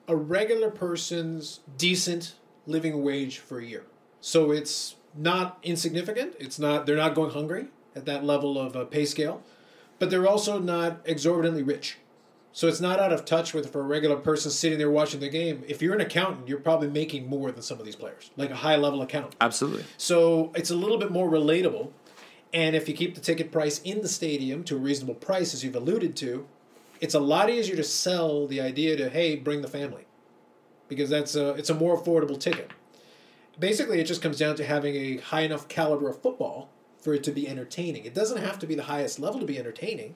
S1: a regular person's decent living wage for a year. So it's not insignificant. It's not they're not going hungry at that level of a pay scale, but they're also not exorbitantly rich. So it's not out of touch with for a regular person sitting there watching the game. If you're an accountant, you're probably making more than some of these players, like a high level accountant.
S2: Absolutely.
S1: So it's a little bit more relatable. And if you keep the ticket price in the stadium to a reasonable price, as you've alluded to, it's a lot easier to sell the idea to hey, bring the family, because that's a it's a more affordable ticket. Basically, it just comes down to having a high enough caliber of football for it to be entertaining. It doesn't have to be the highest level to be entertaining.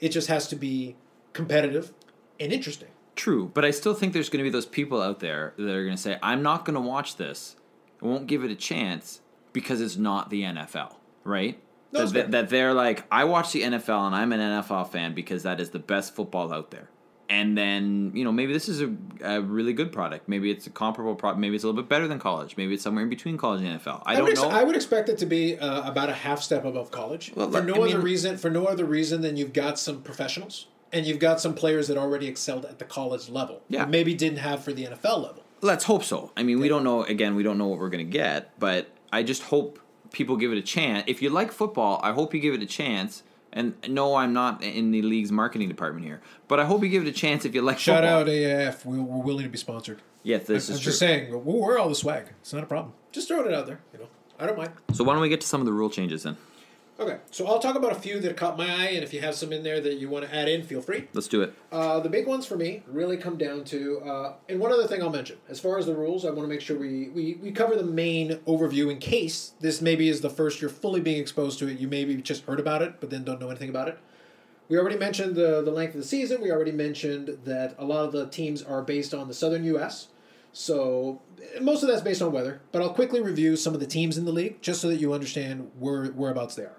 S1: It just has to be competitive and interesting.
S2: True, but I still think there's going to be those people out there that are going to say, "I'm not going to watch this. I won't give it a chance because it's not the NFL." Right?
S1: It's
S2: that, that they're like, "I watch the NFL and I'm an NFL fan because that is the best football out there." And then you know maybe this is a, a really good product. Maybe it's a comparable product. Maybe it's a little bit better than college. Maybe it's somewhere in between college and NFL. I,
S1: would
S2: don't
S1: ex-
S2: know.
S1: I would expect it to be uh, about a half step above college.
S2: Well,
S1: for
S2: I
S1: no
S2: mean-
S1: other reason. For no other reason than you've got some professionals and you've got some players that already excelled at the college level.
S2: Yeah.
S1: maybe didn't have for the NFL level.
S2: Let's hope so. I mean, we don't know. Again, we don't know what we're going to get, but I just hope people give it a chance. If you like football, I hope you give it a chance. And no, I'm not in the league's marketing department here, but I hope you give it a chance if you like
S1: Shout
S2: football.
S1: out AAF. We, we're willing to be sponsored.
S2: Yeah, this
S1: I'm
S2: is true.
S1: just saying, we'll wear all the swag. It's not a problem. Just throwing it out there. You know, I don't mind.
S2: So why don't we get to some of the rule changes then?
S1: Okay, so I'll talk about a few that caught my eye, and if you have some in there that you want to add in, feel free.
S2: Let's do it.
S1: Uh, the big ones for me really come down to, uh, and one other thing I'll mention. As far as the rules, I want to make sure we, we, we cover the main overview in case this maybe is the first you're fully being exposed to it. You maybe just heard about it, but then don't know anything about it. We already mentioned the, the length of the season. We already mentioned that a lot of the teams are based on the southern U.S., so most of that's based on weather. But I'll quickly review some of the teams in the league just so that you understand where whereabouts they are.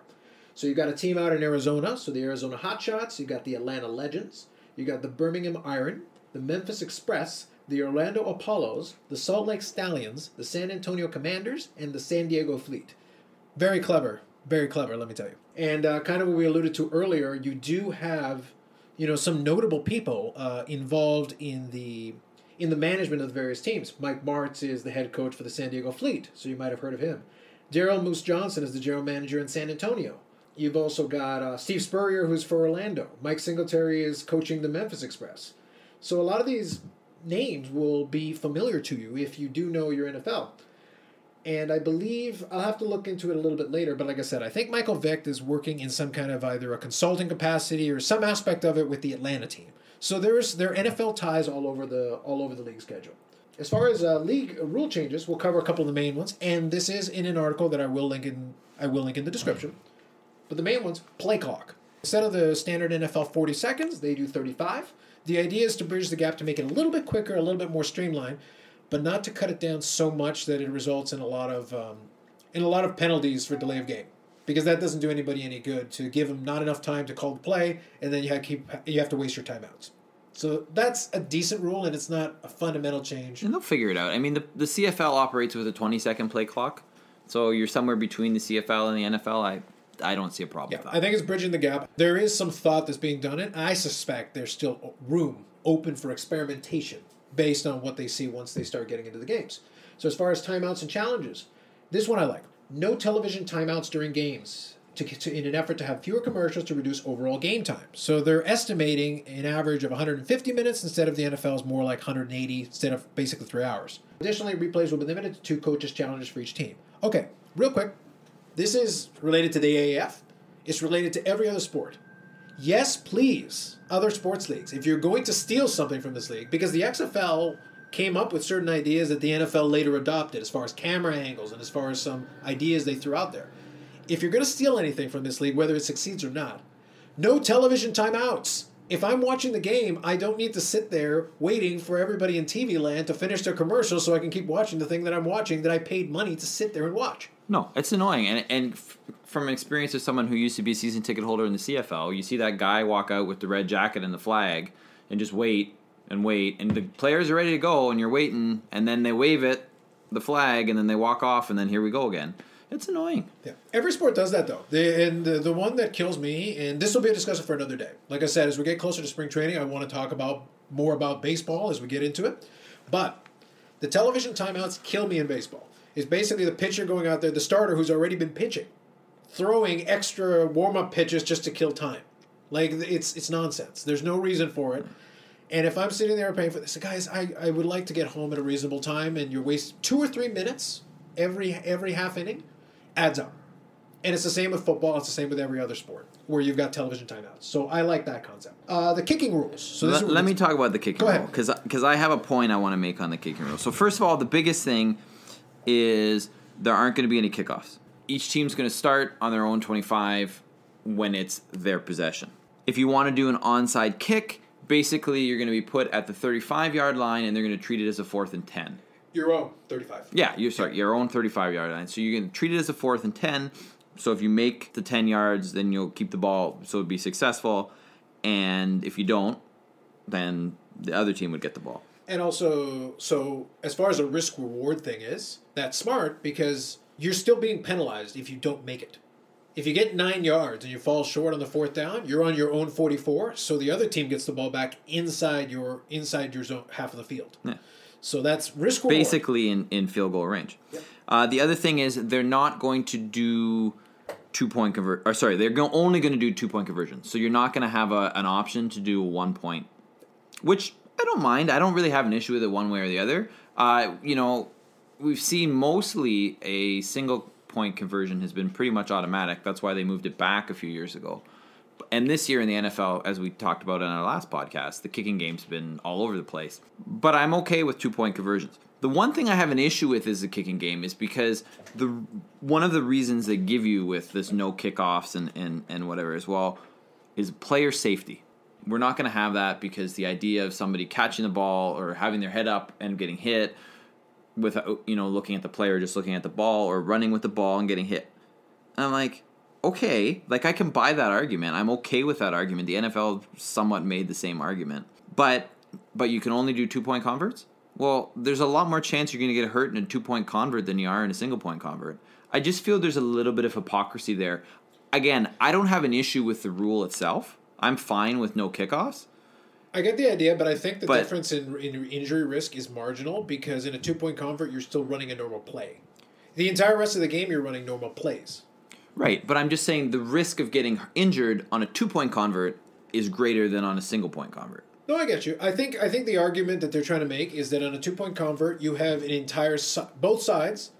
S1: So you've got a team out in Arizona, so the Arizona Hotshots. you've got the Atlanta Legends. you've got the Birmingham Iron, the Memphis Express, the Orlando Apollos, the Salt Lake Stallions, the San Antonio Commanders, and the San Diego Fleet. Very clever, very clever. Let me tell you. And uh, kind of what we alluded to earlier, you do have, you know, some notable people uh, involved in the in the management of the various teams. Mike Martz is the head coach for the San Diego Fleet, so you might have heard of him. Daryl Moose Johnston is the general manager in San Antonio. You've also got uh, Steve Spurrier, who's for Orlando. Mike Singletary is coaching the Memphis Express. So a lot of these names will be familiar to you if you do know your NFL. And I believe I'll have to look into it a little bit later, but like I said, I think Michael Vick is working in some kind of either a consulting capacity or some aspect of it with the Atlanta team. So there's there are NFL ties all over the all over the league schedule. As far as uh, league rule changes, we'll cover a couple of the main ones, and this is in an article that I will link in I will link in the description. But the main one's play clock. Instead of the standard NFL 40 seconds, they do 35. The idea is to bridge the gap to make it a little bit quicker, a little bit more streamlined, but not to cut it down so much that it results in a lot of um, in a lot of penalties for delay of game. Because that doesn't do anybody any good to give them not enough time to call the play, and then you have, to keep, you have to waste your timeouts. So that's a decent rule, and it's not a fundamental change.
S2: And they'll figure it out. I mean, the, the CFL operates with a 20 second play clock. So you're somewhere between the CFL and the NFL. I I don't see a problem
S1: Yeah,
S2: with that.
S1: I think it's bridging the gap. There is some thought that's being done, and I suspect there's still room open for experimentation based on what they see once they start getting into the games. So as far as timeouts and challenges, this one I like. No television timeouts during games. To, to, in an effort to have fewer commercials to reduce overall game time. So they're estimating an average of 150 minutes instead of the NFL's more like 180 instead of basically three hours. Additionally, replays will be limited to two coaches' challenges for each team. Okay, real quick, this is related to the AAF. It's related to every other sport. Yes, please, other sports leagues. If you're going to steal something from this league, because the XFL came up with certain ideas that the NFL later adopted, as far as camera angles and as far as some ideas they threw out there. If you're going to steal anything from this league, whether it succeeds or not, no television timeouts. If I'm watching the game, I don't need to sit there waiting for everybody in TV land to finish their commercial so I can keep watching the thing that I'm watching that I paid money to sit there and watch.
S2: No, it's annoying, and and f- from an experience of someone who used to be a season ticket holder in the CFL, you see that guy walk out with the red jacket and the flag, and just wait and wait, and the players are ready to go, and you're waiting, and then they wave it, the flag, and then they walk off, and then here we go again. It's annoying.
S1: Yeah, every sport does that though. And the, the one that kills me, and this will be a discussion for another day. Like I said, as we get closer to spring training, I want to talk about more about baseball as we get into it. But the television timeouts kill me in baseball. It's basically the pitcher going out there, the starter who's already been pitching, throwing extra warm up pitches just to kill time. Like it's it's nonsense. There's no reason for it. And if I'm sitting there paying for this, guys, I, I would like to get home at a reasonable time, and you're wasting two or three minutes every every half inning adds up. And it's the same with football. It's the same with every other sport where you've got television timeouts. So I like that concept. Uh, the kicking rules. So this
S2: let,
S1: is-
S2: let me talk about the kicking rule
S1: ahead.
S2: because I have a point I want to make on the kicking rule. So first of all, the biggest thing is there aren't going to be any kickoffs. Each team's going to start on their own 25 when it's their possession. If you want to do an onside kick, basically you're going to be put at the 35 yard line and they're going to treat it as a fourth and 10.
S1: your own thirty-five.
S2: Yeah, you're sorry, your own 35 yard line. So you're going to treat it as a fourth and 10. So if you make the 10 yards, then you'll keep the ball, so it'd be successful. And if you don't, then the other team would get the ball.
S1: And also, so as far as a risk reward thing is, that's smart because you're still being penalized if you don't make it. If you get nine yards and you fall short on the fourth down, you're on your own 44. So the other team gets the ball back inside your inside your zone half of the field.
S2: Yeah.
S1: So that's risk reward.
S2: basically in, in field goal range. Uh, the other thing is they're not going to do two point convert. Or sorry, they're go- only going to do two point conversions. So you're not going to have a, an option to do a one point, which I don't mind. I don't really have an issue with it one way or the other. Uh, you know, we've seen mostly a single point conversion has been pretty much automatic. That's why they moved it back a few years ago. And this year in the NFL, as we talked about in our last podcast, the kicking game's been all over the place. But I'm okay with two point conversions. The one thing I have an issue with is the kicking game is because the one of the reasons they give you with this no kickoffs and, and, and whatever as well is player safety. We're not going to have that because the idea of somebody catching the ball or having their head up and getting hit without you know looking at the player, just looking at the ball or running with the ball and getting hit. And I'm like, okay, like I can buy that argument. I'm okay with that argument. The NFL somewhat made the same argument, but but you can only do two point converts. Well, there's a lot more chance you're going to get hurt in a two point convert than you are in a single point convert. I just feel there's a little bit of hypocrisy there. Again, I don't have an issue with the rule itself. I'm fine with no kickoffs.
S1: I get the idea, but I think the
S2: But-
S1: difference in, in injury risk is marginal because in a two point convert, you're still running a normal play. The entire rest of the game, you're running normal plays.
S2: Right, but I'm just saying the risk of getting injured on a two point convert is greater than on a single point convert.
S1: No, I get you. I think I think the argument that they're trying to make is that on a two point convert, you have an entire si- both sides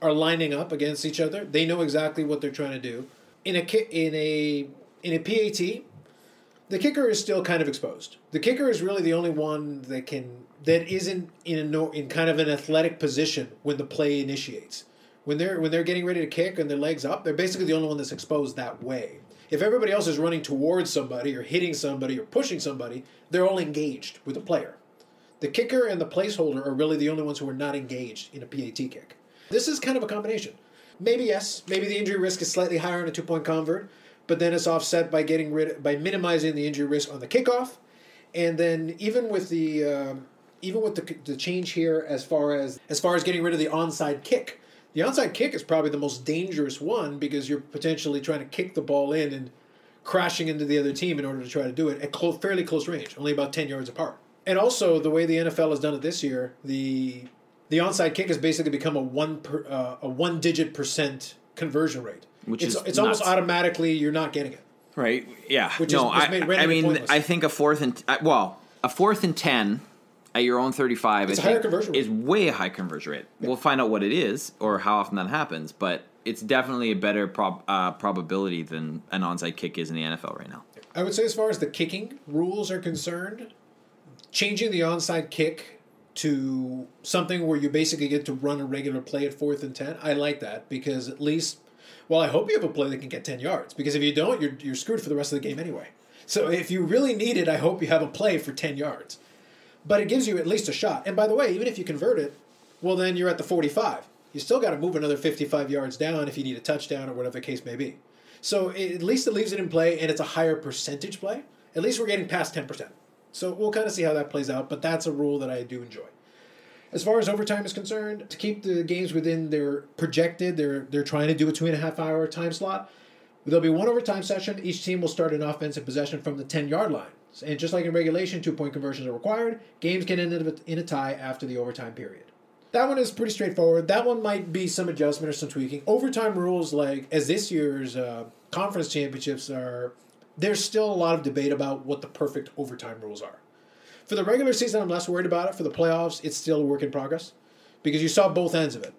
S1: are lining up against each other. They know exactly what they're trying to do. In a ki- in a in a PAT, the kicker is still kind of exposed. The kicker is really the only one that can that isn't in a no, in kind of an athletic position when the play initiates. When they're when they're getting ready to kick and their legs up, they're basically the only one that's exposed that way. If everybody else is running towards somebody or hitting somebody or pushing somebody, they're all engaged with the player. The kicker and the placeholder are really the only ones who are not engaged in a PAT kick. This is kind of a combination. Maybe yes, maybe the injury risk is slightly higher on a two point convert, but then it's offset by getting rid by minimizing the injury risk on the kickoff, and then even with the um, even with the, the change here as far as as far as getting rid of the onside kick, the onside kick is probably the most dangerous one because you're potentially trying to kick the ball in and crashing into the other team in order to try to do it at clo- fairly close range, only about ten yards apart. And also the way the NFL has done it this year, the the onside kick has basically become a one per, uh, a one digit percent conversion rate,
S2: Which
S1: it's,
S2: is
S1: it's almost automatically you're not getting it.
S2: Right. Yeah.
S1: Which
S2: no,
S1: is-
S2: I, I mean,
S1: pointless.
S2: I think a fourth and uh, well, a fourth and ten at your own thirty-five
S1: It's
S2: I
S1: a higher conversion rate.
S2: is way a high conversion rate. We'll find out what it is or how often that happens, but it's definitely a better prob- uh, probability than an onside kick is in the NFL right now.
S1: I would say as far as the kicking rules are concerned, changing the onside kick to something where you basically get to run a regular play at fourth and ten, I like that because at least, well, I hope you have a play that can get ten yards because if you don't, you're you're screwed for the rest of the game anyway. So if you really need it, I hope you have a play for ten yards. But it gives you at least a shot. And by the way, even if you convert it, well, then you're at the forty-five. You still got to move another fifty-five yards down if you need a touchdown or whatever the case may be. So it, at least it leaves it in play, and it's a higher percentage play. At least we're getting past ten percent. So we'll kind of see how that plays out. But that's a rule that I do enjoy. As far as overtime is concerned, to keep the games within their projected, they're they're trying to do a two and a half hour time slot. There'll be one overtime session. Each team will start an offensive possession from the ten yard line. And just like in regulation, two point conversions are required. Games can end in a- tie after the overtime period. That one is pretty straightforward. That one might be some adjustment or some tweaking. Overtime rules, like as this year's uh, conference championships are, there's still a lot of debate about what the perfect overtime rules are. For the regular season, I'm less worried about it. For the playoffs, it's still a work in progress because you saw both ends of it.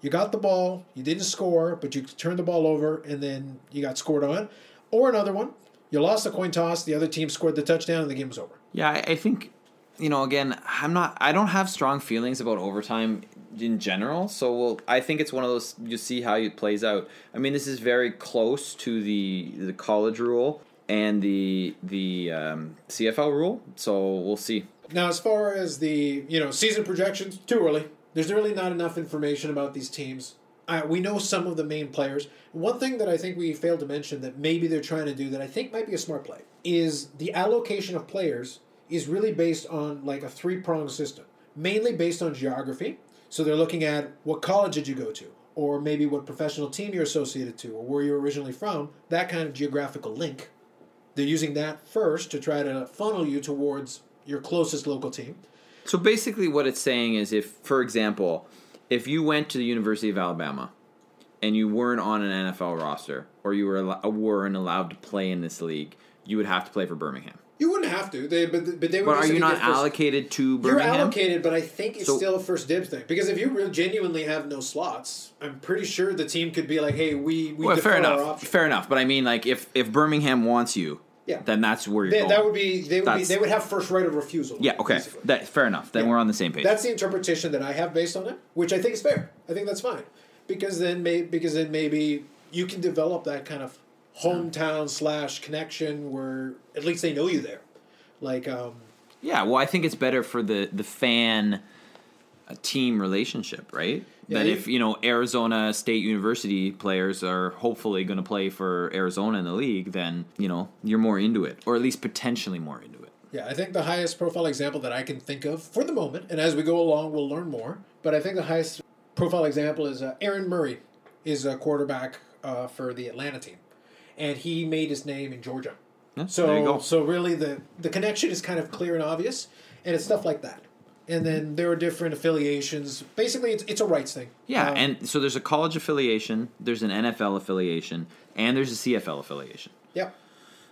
S1: You got the ball, you didn't score, but you turned the ball over and then you got scored on. Or another one, you lost the coin toss, the other team scored the touchdown, and the game was over.
S2: Yeah, I, think you know. Again, I'm not. I don't have strong feelings about overtime in general. So we'll, I think it's one of those. You see how it plays out. I mean, this is very close to the the college rule and the the um, CFL rule. So we'll see.
S1: Now, as far as the you know season projections, too early. There's really not enough information about these teams. We know some of the main players. One thing that I think we failed to mention that maybe they're trying to do that I think might be a smart play is the allocation of players is really based on like a three pronged system, mainly based on geography. So they're looking at what college did you go to, or maybe what professional team you're associated to, or where you're originally from. That kind of geographical link. They're using that first to try to funnel you towards your closest local team.
S2: So basically, what it's saying is, if, for example, if you went to the University of Alabama and you weren't on an NFL roster or you were al- weren't allowed to play in this league, you would have to play for Birmingham.
S1: You wouldn't have to, they, but, but they would.
S2: But are you not allocated to Birmingham?
S1: You're allocated, but I think it's
S2: So-
S1: still a first dibs thing. Because if you really genuinely have no slots, I'm pretty sure the team could be like, "Hey, we we
S2: Well, fair enough.
S1: option."
S2: Fair enough. But I mean, like, if if Birmingham wants you,
S1: Yeah.
S2: then that's where you're
S1: They-
S2: going.
S1: that would be they would be they would have first right of refusal.
S2: yeah. Okay.
S1: basically.
S2: That fair enough. Then
S1: Yeah.
S2: we're on the same page.
S1: That's the interpretation that I have based on it, which I think is fair. I think that's fine because then may because then maybe you can develop that kind of hometown slash connection where at least they know you there. Like, um,
S2: Yeah, well, I think it's better for the the fan uh, team relationship, right?
S1: Yeah,
S2: that if you know Arizona State University players are hopefully going to play for Arizona in the league, then you know you're more into it, or at least potentially more into it.
S1: yeah, I think the highest profile example that I can think of for the moment, and as we go along, we'll learn more. But I think the highest profile example is uh, Aaron Murray, is a quarterback uh, for the Atlanta team, and he made his name in Georgia.
S2: Yeah,
S1: So
S2: there you go.
S1: so really the the connection is kind of clear and obvious, and it's stuff like that. And then there are different affiliations. Basically, it's it's a rights thing.
S2: Yeah,
S1: Um,
S2: and so there's a college affiliation, there's an NFL affiliation, and there's a CFL affiliation.
S1: yeah,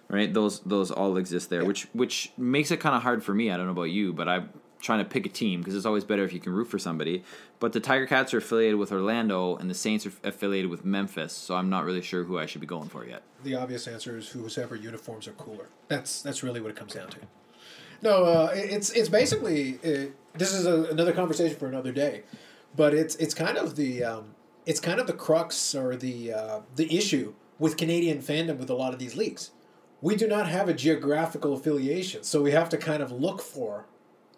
S2: right? Those those all exist there,
S1: Yeah.
S2: which which makes it kind of hard for me. I don't know about you, but I'm trying to pick a team because it's always better if you can root for somebody. But the Tiger Cats are affiliated with Orlando, and the Saints are affiliated with Memphis, so I'm not really sure who I should be going for yet.
S1: the obvious answer is whoever uniforms are cooler. That's that's really what it comes down to. No, uh, it's it's basically uh this is a, another conversation for another day, but it's it's kind of the um, it's kind of the crux or the uh, the issue with Canadian fandom with a lot of these leagues. We do not have a geographical affiliation, so we have to kind of look for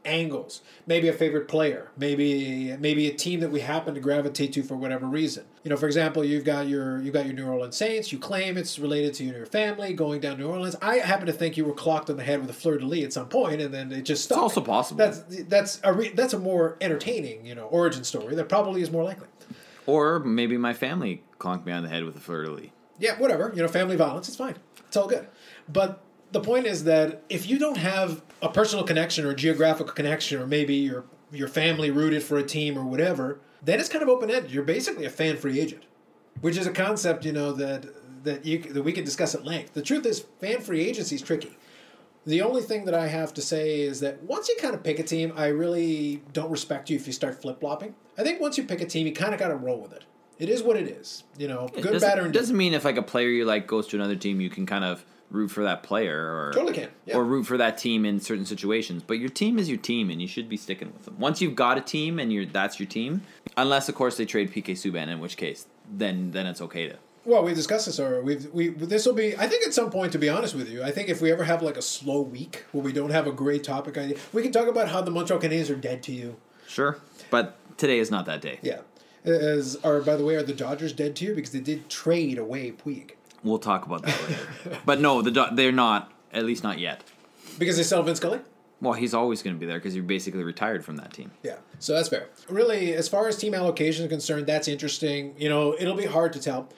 S1: angles. Maybe a favorite player, maybe maybe a team that we happen to gravitate to for whatever reason. You know, for example, you've got your you've got your New Orleans Saints. You claim it's related to your family going down New Orleans. I happen to think you were clocked on the head with a fleur de lis at some point, and then it just stuck.
S2: It's also possible.
S1: That's that's a re, that's a more entertaining you know origin story. That probably is more likely.
S2: Or maybe my family conked me on the head with a fleur de lis.
S1: Yeah, whatever. You know, family violence, it's fine. It's all good. But the point is that if you don't have a personal connection or a geographical connection, or maybe your your family rooted for a team or whatever, then it's kind of open ended. You're basically a fan free agent, which is a concept you know that that you that we can discuss at length. The truth is, fan free agency is tricky. The only thing that I have to say is that once you kind of pick a team, I really don't respect you if you start flip flopping. I think once you pick a team, you kind of got to roll with it. It is what it is. You know, good, bad, or indifferent.
S2: doesn't mean if like a player you like goes to another team, you can kind of root for that player or
S1: Totally can, yeah.
S2: or root for that team in certain situations. But your team is your team, and you should be sticking with them. Once you've got a team and you're that's your team, unless of course they trade PK Subban, in which case then then it's okay to.
S1: Well, we've discussed this already. We've, we this will be. I think at some point, to be honest with you, I think if we ever have like a slow week where we don't have a great topic idea, we can talk about how the Montreal Canadiens are dead to you.
S2: Sure, but today is not that day.
S1: Yeah. As are by the way, are the Dodgers dead to you because they did trade away Puig
S2: We'll talk about that later. but no, the Do- they're not. At least not yet.
S1: because they sell Vince Scully.
S2: Well, he's always going to be there because you're basically retired from that team.
S1: Yeah, so that's fair. Really, as far as team allocation is concerned, that's interesting. You know, it'll be hard to tell.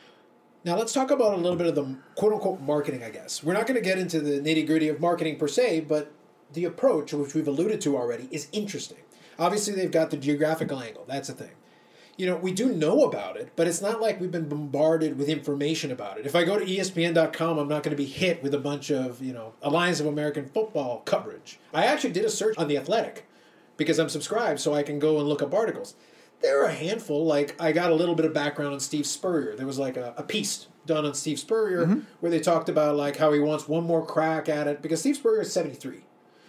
S1: Now let's talk about a little bit of the quote unquote marketing. I guess we're not going to get into the nitty gritty of marketing per se, but the approach, which we've alluded to already, is interesting. Obviously, they've got the geographical angle. That's a thing. You know, we do know about it, but it's not like we've been bombarded with information about it. If I go to ESPN.com, I'm not going to be hit with a bunch of, you know, Alliance of American Football coverage. I actually did a search on The Athletic because I'm subscribed so I can go and look up articles. There are a handful, like, I got a little bit of background on Steve Spurrier. There was like a, a piece done on Steve Spurrier mm-hmm. where they talked about, like, how he wants one more crack at it because Steve Spurrier is 73.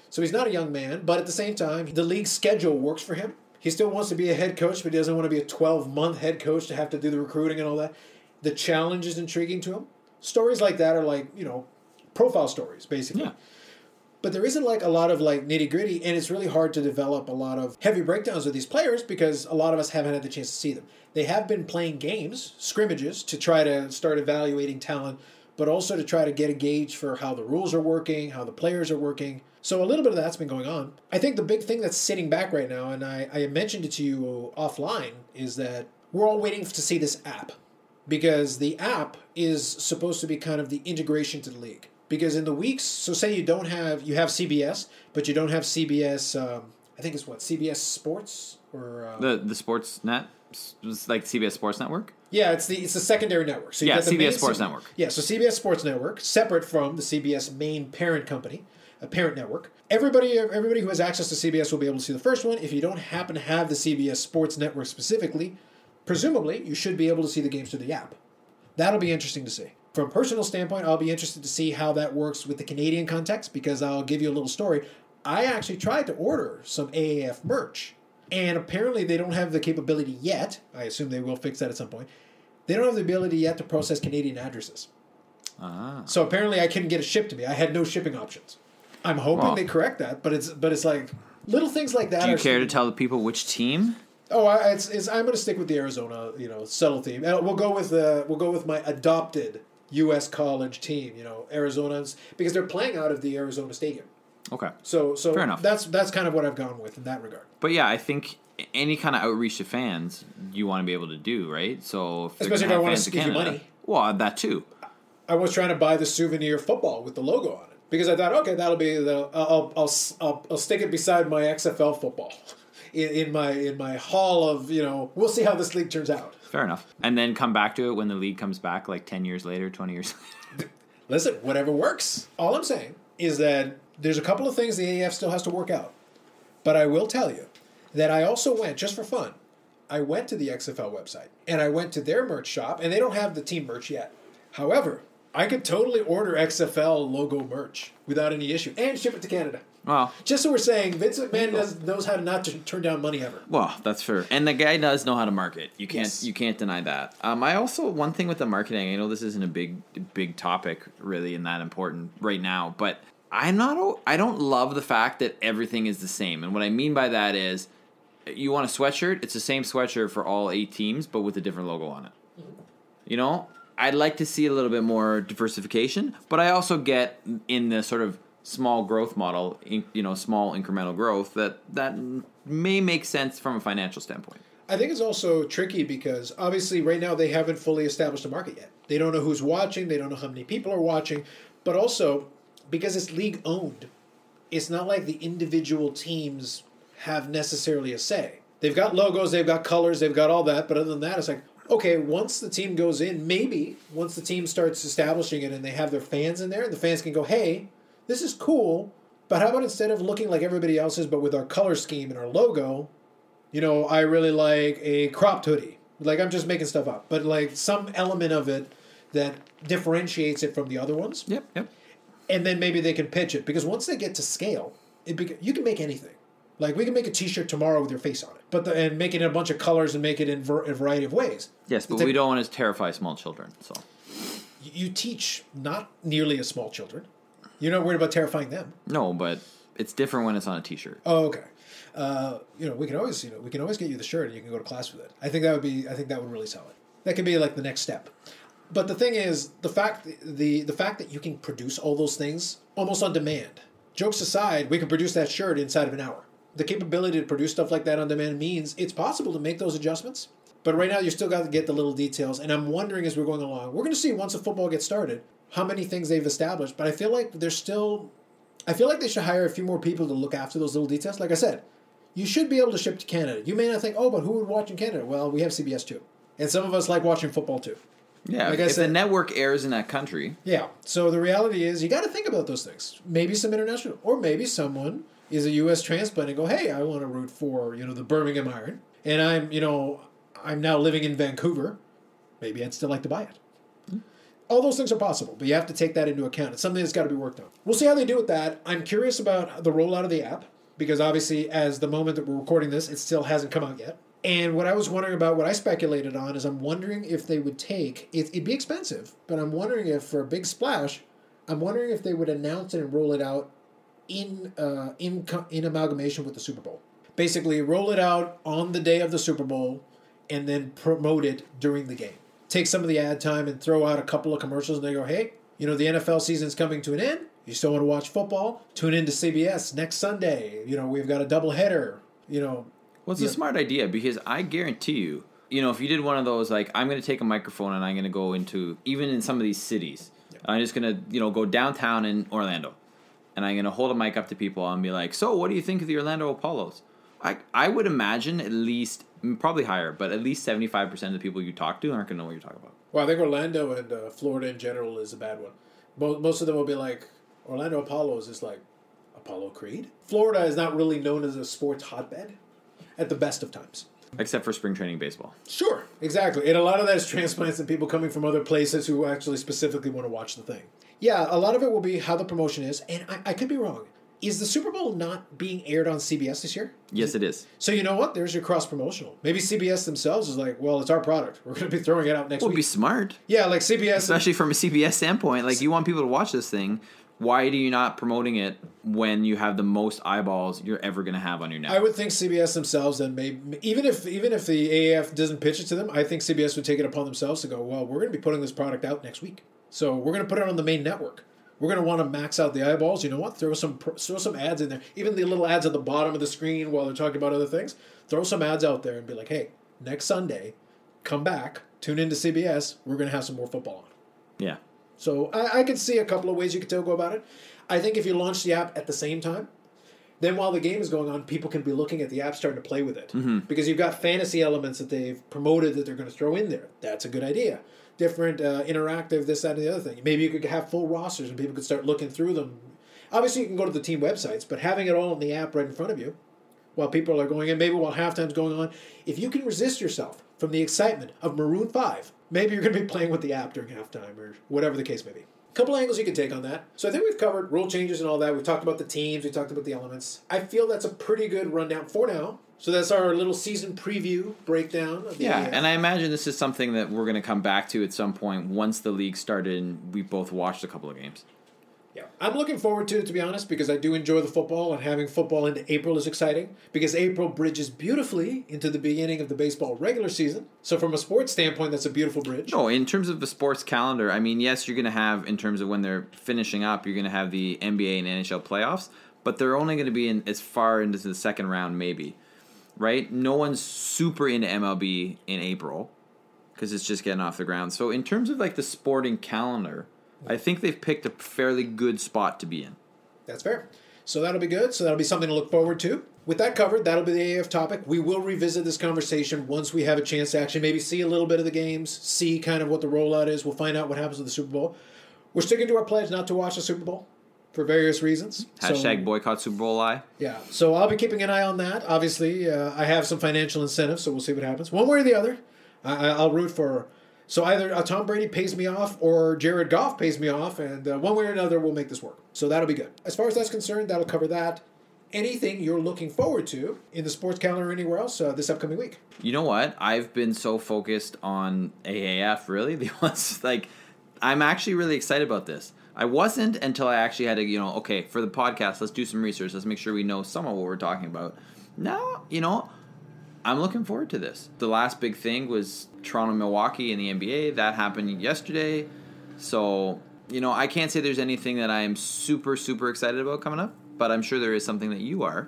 S1: So he's not a young man, but at the same time, the league schedule works for him. He still wants to be a head coach, but he doesn't want to be a 12 month head coach to have to do the recruiting and all that. The challenge is intriguing to him. Stories like that are like, you know, profile stories, basically.
S2: Yeah.
S1: But there isn't like a lot of like nitty gritty, and it's really hard to develop a lot of heavy breakdowns with these players because a lot of us haven't had the chance to see them. They have been playing games, scrimmages, to try to start evaluating talent, but also to try to get a gauge for how the rules are working, how the players are working. So a little bit of that's been going on. I think the big thing that's sitting back right now, and I, I mentioned it to you offline, is that we're all waiting to see this app because the app is supposed to be kind of the integration to the league. Because in the weeks, so say you don't have you have CBS, but you don't have CBS. Um, I think it's what CBS Sports or uh,
S2: The the sports net like CBS Sports Network.
S1: yeah, it's the it's the secondary network. So you
S2: Yeah,
S1: got the
S2: CBS Sports
S1: C-
S2: Network.
S1: Yeah, so CBS Sports Network, separate from the CBS main parent company, a parent network. Everybody everybody who has access to CBS will be able to see the first one. If you don't happen to have the CBS Sports Network specifically, presumably you should be able to see the games through the app. That'll be interesting to see. From a personal standpoint, I'll be interested to see how that works with the Canadian context because I'll give you a little story. I actually tried to order some AAF merch, and apparently they don't have the capability yet. I assume they will fix that at some point. They don't have the ability yet to process Canadian addresses.
S2: Ah.
S1: So apparently I couldn't get it shipped to me. I had no shipping options. I'm hoping
S2: Well-
S1: they correct that, but it's but it's like little things like that.
S2: Do you
S1: are
S2: care to tell the people which team?
S1: Oh, I, it's, it's I'm going to stick with the Arizona, you know, subtle theme. And we'll go with uh, we'll go with my adopted U.S. college team, you know, Arizona's because they're playing out of the Arizona Stadium.
S2: Okay.
S1: So so
S2: Fair enough.
S1: that's that's kind of what I've gone with in that regard.
S2: But yeah, I think any kind of outreach to fans you want to be able to do, right? So
S1: Especially if I
S2: fans in
S1: give you money.
S2: Well, that too.
S1: I was trying to buy the souvenir football with the logo on it because I thought, okay, that'll be the I'll I'll I'll, I'll stick it beside my XFL football [laughs] in, in my in my hall of you know. We'll see how this league turns out.
S2: Fair enough. And then come back to it when the league comes back, like ten years later, twenty years. later. [laughs]
S1: Listen, whatever works. All I'm saying is that there's a couple of things the AAF still has to work out. But I will tell you that I also went, just for fun, I went to the XFL website and I went to their merch shop, and they don't have the team merch yet. However, I could totally order XFL logo merch without any issue and ship it to Canada.
S2: Wow.
S1: Just so we're saying, Vince McMahon does, knows how to not to turn down money ever.
S2: well, that's fair. And the guy does know how to market. You can't
S1: Yes.
S2: you can't deny that. Um, I also one thing with the marketing. I know this isn't a big big topic really and that important right now, but I'm not. I don't love the fact that everything is the same. And what I mean by that is, you want a sweatshirt. It's the same sweatshirt for all eight teams, but with a different logo on it. You know, I'd like to see a little bit more diversification, but I also get in the sort of small growth model, you know, small incremental growth that that may make sense from a financial standpoint.
S1: I think it's also tricky because obviously right now they haven't fully established a market yet. They don't know who's watching, they don't know how many people are watching, but also because it's league owned, it's not like the individual teams have necessarily a say. They've got logos, they've got colors, they've got all that, but other than that, it's like, okay, once the team goes in, maybe once the team starts establishing it and they have their fans in there, the fans can go, hey, this is cool, but how about instead of looking like everybody else's, but with our color scheme and our logo, you know, I really like a cropped hoodie. Like I'm just making stuff up, but like some element of it that differentiates it from the other ones,
S2: Yep, yep.
S1: and then maybe they can pitch it because once they get to scale, it you can make anything. Like we can make a T-shirt tomorrow with your face on it, but the, and make it in a bunch of colors and make it in ver- a variety of ways.
S2: Yes, but
S1: It's a-
S2: we don't want to terrify small children. So
S1: You teach not nearly as small children. You're not worried about terrifying them.
S2: no, but it's different when it's on a T-shirt.
S1: Oh, okay. Uh, you know, we can always, you know, we can always get you the shirt, and you can go to class with it. I think that would be, I think that would really sell it. That could be like the next step. But the thing is, the fact, the the fact that you can produce all those things almost on demand. Jokes aside, we can produce that shirt inside of an hour. The capability to produce stuff like that on demand means it's possible to make those adjustments. But right now, you still got to get the little details. And I'm wondering as we're going along, we're going to see once the football gets started how many things they've established. But I feel like there's still I feel like they should hire a few more people to look after those little details. Like I said, you should be able to ship to Canada. You may not think, oh, but who would watch in Canada? Well, we have CBS too. And some of us like watching football too.
S2: Yeah,
S1: Like I
S2: if the
S1: said-
S2: network airs in that country,
S1: Yeah. So the reality is, you got to think about those things. Maybe some international, or maybe someone is a U.S. transplant and go, hey, I want to root for you know the Birmingham Iron, and I'm you know I'm now living in Vancouver. Maybe I'd still like to buy it. Hmm. All those things are possible, but you have to take that into account. It's something that's got to be worked on. We'll see how they do with that. I'm curious about the rollout of the app because obviously, as the moment that we're recording this, it still hasn't come out yet. And what I was wondering about, what I speculated on, is I'm wondering if they would take it, it'd be expensive, but I'm wondering if for a big splash, I'm wondering if they would announce it and roll it out in uh, in in amalgamation with the Super Bowl. Basically, roll it out on the day of the Super Bowl, and then promote it during the game. Take some of the ad time and throw out a couple of commercials, and they go, "Hey, you know the NFL season's coming to an end. You still want to watch football? Tune in to CBS next Sunday. You know we've got a double header. You know
S2: well, it's
S1: Yeah.
S2: a smart idea because I guarantee you, you know, if you did one of those, like I'm going to take a microphone and I'm going to go into even in some of these cities, I'm just going to you know go downtown in Orlando, and I'm going to hold a mic up to people and be like, "So, what do you think of the Orlando Apollos?" I I would imagine at least mm, probably higher, but at least seventy five percent of the people you talk to aren't gonna know what you're talking about.
S1: Well, I think Orlando and uh, Florida in general is a bad one. Mo- Most of them will be like Orlando Apollos is like Apollo Creed. Florida is not really known as a sports hotbed at the best of times.
S2: Except for spring training baseball.
S1: Sure, exactly. And a lot of that is transplants and people coming from other places who actually specifically want to watch the thing. Yeah, a lot of it will be how the promotion is. And I, I could be wrong. Is the Super Bowl not being aired on CBS this year?
S2: Yes, it is.
S1: So you know what? There's your cross promotional. Maybe CBS themselves is like, well, it's our product. We're going to be throwing it out next
S2: would
S1: week.
S2: be smart,
S1: yeah, like CBS.
S2: especially from a CBS standpoint. Like you want people to watch this thing. Why do you not promoting it when you have the most eyeballs you're ever going to have on your network?
S1: I would think CBS themselves then may even if even if the AAF doesn't pitch it to them, I think CBS would take it upon themselves to go, well, we're going to be putting this product out next week, so we're going to put it on the main network. We're going to want to max out the eyeballs. You know what? Throw some throw some ads in there. Even the little ads at the bottom of the screen while they're talking about other things. Throw some ads out there and be like, hey, next Sunday, come back, tune into CBS. We're going to have some more football on.
S2: yeah.
S1: So I, I could see a couple of ways you could go about it. I think if you launch the app at the same time, then while the game is going on, people can be looking at the app starting to play with it because you've got fantasy elements that they've promoted that they're going to throw in there. That's a good idea. Different uh, interactive, this, that, and the other thing. Maybe you could have full rosters and people could start looking through them. Obviously, you can go to the team websites, but having it all in the app right in front of you while people are going in, maybe while halftime's going on, if you can resist yourself from the excitement of Maroon 5, maybe you're going to be playing with the app during halftime or whatever the case may be. A couple angles you can take on that. So I think we've covered rule changes and all that. We've talked about the teams, we talked about the elements. I feel that's a pretty good rundown for now. So that's our little season preview breakdown. Of the
S2: Yeah, and I imagine this is something that we're going to come back to at some point once the league started and we both watched a couple of games.
S1: Yeah, I'm looking forward to it to be honest because I do enjoy the football and having football into April is exciting because April bridges beautifully into the beginning of the baseball regular season. So from a sports standpoint, that's a beautiful bridge.
S2: No, in terms of the sports calendar, I mean, yes, you're going to have, in terms of when they're finishing up, you're going to have the NBA and NHL playoffs, but they're only going to be in as far into the second round, maybe. Right? No one's super into MLB in April because it's just getting off the ground. So, in terms of like the sporting calendar, I think they've picked a fairly good spot to be in.
S1: That's fair. So that'll be good. So that'll be something to look forward to. With that covered, that'll be the AF topic. We will revisit this conversation once we have a chance to actually maybe see a little bit of the games, see kind of what the rollout is. We'll find out what happens with the Super Bowl. We're sticking to our pledge not to watch the Super Bowl for various reasons. So-
S2: Hashtag boycott Super Bowl I.
S1: yeah, so I'll be keeping an eye on that. Obviously, uh, I have some financial incentives, so we'll see what happens. One way or the other, I, I- I'll root for. So either uh, Tom Brady pays me off or Jared Goff pays me off, and uh, one way or another, we'll make this work. So that'll be good. As far as that's concerned, that'll cover that. Anything you're looking forward to in the sports calendar or anywhere else uh, this upcoming week?
S2: You know what? I've been so focused on AAF. Really, [laughs] the ones like I'm actually really excited about this. I wasn't until I actually had to, you know, okay, for the podcast, let's do some research. Let's make sure we know some of what we're talking about. Now, you know, I'm looking forward to this. The last big thing was Toronto Milwaukee in the NBA. That happened yesterday. So, you know, I can't say there's anything that I am super, super excited about coming up, but I'm sure there is something that you are.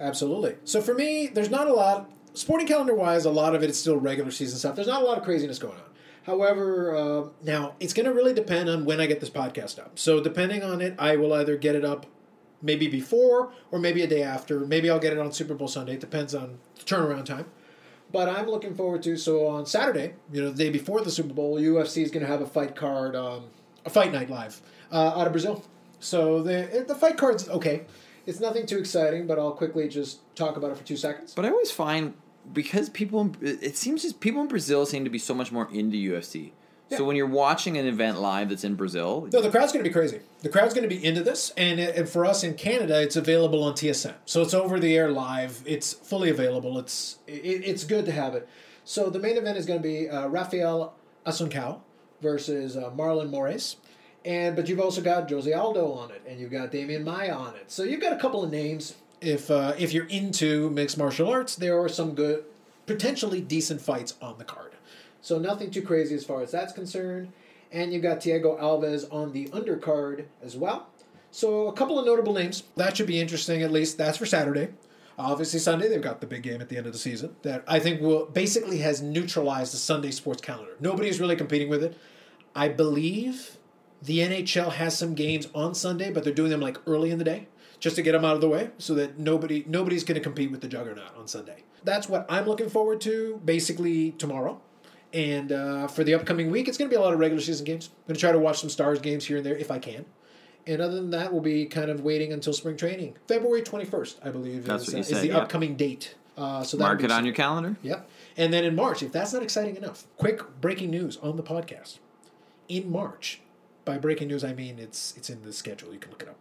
S1: Absolutely. So for me, there's not a lot, sporting calendar wise, a lot of it is still regular season stuff. There's not a lot of craziness going on. However, uh, now it's going to really depend on when I get this podcast up. So depending on it, I will either get it up maybe before or maybe a day after. Maybe I'll get it on Super Bowl Sunday. It depends on the turnaround time. But I'm looking forward to so on Saturday, you know, the day before the Super Bowl, UFC is going to have a fight card, um, a fight night live uh, out of Brazil. So the the fight card's okay. It's nothing too exciting, but I'll quickly just talk about it for two seconds.
S2: But I always find because people, it seems just people in Brazil seem to be so much more into UFC.
S1: Yeah.
S2: So when you're watching an event live that's in Brazil,
S1: No, the crowd's going to be crazy. The crowd's going to be into this, and, and for us in Canada, it's available on TSN. So it's over the air live. It's fully available. It's it, it's good to have it. So the main event is going to be uh, Raphael Assunção versus uh, Marlon Moraes. And but you've also got Jose Aldo on it, and you've got Demian Maia on it. So you've got a couple of names. If uh, if you're into mixed martial arts, there are some good, potentially decent fights on the card. So nothing too crazy as far as that's concerned. And you've got Diego Alves on the undercard as well. So a couple of notable names. That should be interesting at least. That's for Saturday. Obviously Sunday they've got the big game at the end of the season that I think will basically has neutralized the Sunday sports calendar. Nobody's really competing with it. I believe the NHL has some games on Sunday, but they're doing them like early in the day. just to get them out of the way so that nobody nobody's going to compete with the juggernaut on Sunday. That's what I'm looking forward to basically tomorrow. And uh, for the upcoming week, it's going to be a lot of regular season games. I'm going to try to watch some Stars games here and there if I can. And other than that, we'll be kind of waiting until spring training. February 21st, I believe,
S2: That's
S1: is,
S2: what you
S1: uh, is the
S2: yeah.
S1: upcoming date. Uh, so
S2: Mark
S1: be
S2: it on your calendar.
S1: Yep. And then in March, if that's not exciting enough, quick breaking news on the podcast. In March, by breaking news I mean it's it's in the schedule. You can look it up.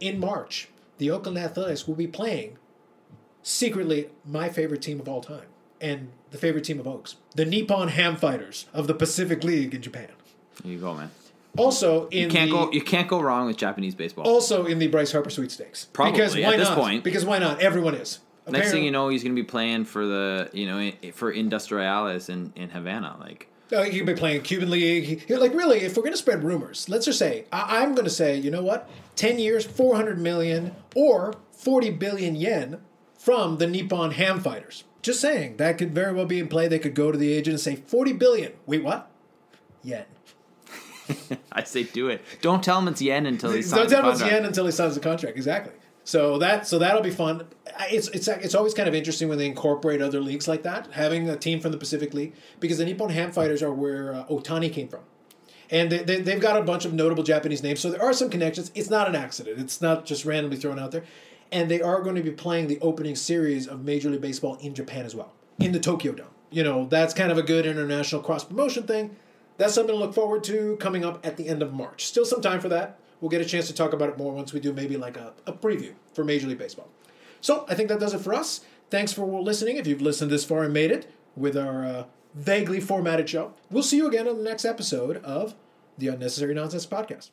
S1: In March, the Oakland Athletics will be playing secretly my favorite team of all time and the favorite team of Oaks, the Nippon Ham Fighters of the Pacific League in Japan.
S2: There you go, man.
S1: Also in
S2: You can't
S1: the,
S2: go. You can't go wrong with Japanese baseball.
S1: also in the Bryce Harper sweepstakes.
S2: Probably,
S1: because
S2: at
S1: why
S2: this
S1: not?
S2: point.
S1: Because why not? Everyone is.
S2: Next thing you know, he's going to be playing for the you know for Industriales in in Havana. Like
S1: No, he could be playing Cuban League. He- like, really, if we're going to spread rumors, let's just say, I, I'm going to say, you know what? 10 years, 400 million, or 40 billion yen from the Nippon Ham Fighters. Just saying, that could very well be in play. They could go to the agent and say, 40 billion. Wait, what? Yen. [laughs]
S2: I say, do it. Don't tell him it's yen until he
S1: Don't
S2: signs
S1: tell
S2: the
S1: him it's
S2: contract.
S1: yen until he signs the contract. Exactly. So that so that'll be fun. It's it's it's always kind of interesting when they incorporate other leagues like that. Having a team from the Pacific League because the Nippon Ham Fighters are where uh, Otani came from, and they, they they've got a bunch of notable Japanese names. So there are some connections. It's not an accident. It's not just randomly thrown out there. And they are going to be playing the opening series of Major League Baseball in Japan as well, in the Tokyo Dome. You know that's kind of a good international cross promotion thing. That's something to look forward to coming up at the end of March. Still some time for that. We'll get a chance to talk about it more once we do maybe like a, a preview for Major League Baseball. So I think that does it for us. Thanks for listening. If you've listened this far and made it with our uh, vaguely formatted show, we'll see you again on the next episode of the Unnecessary Nonsense Podcast.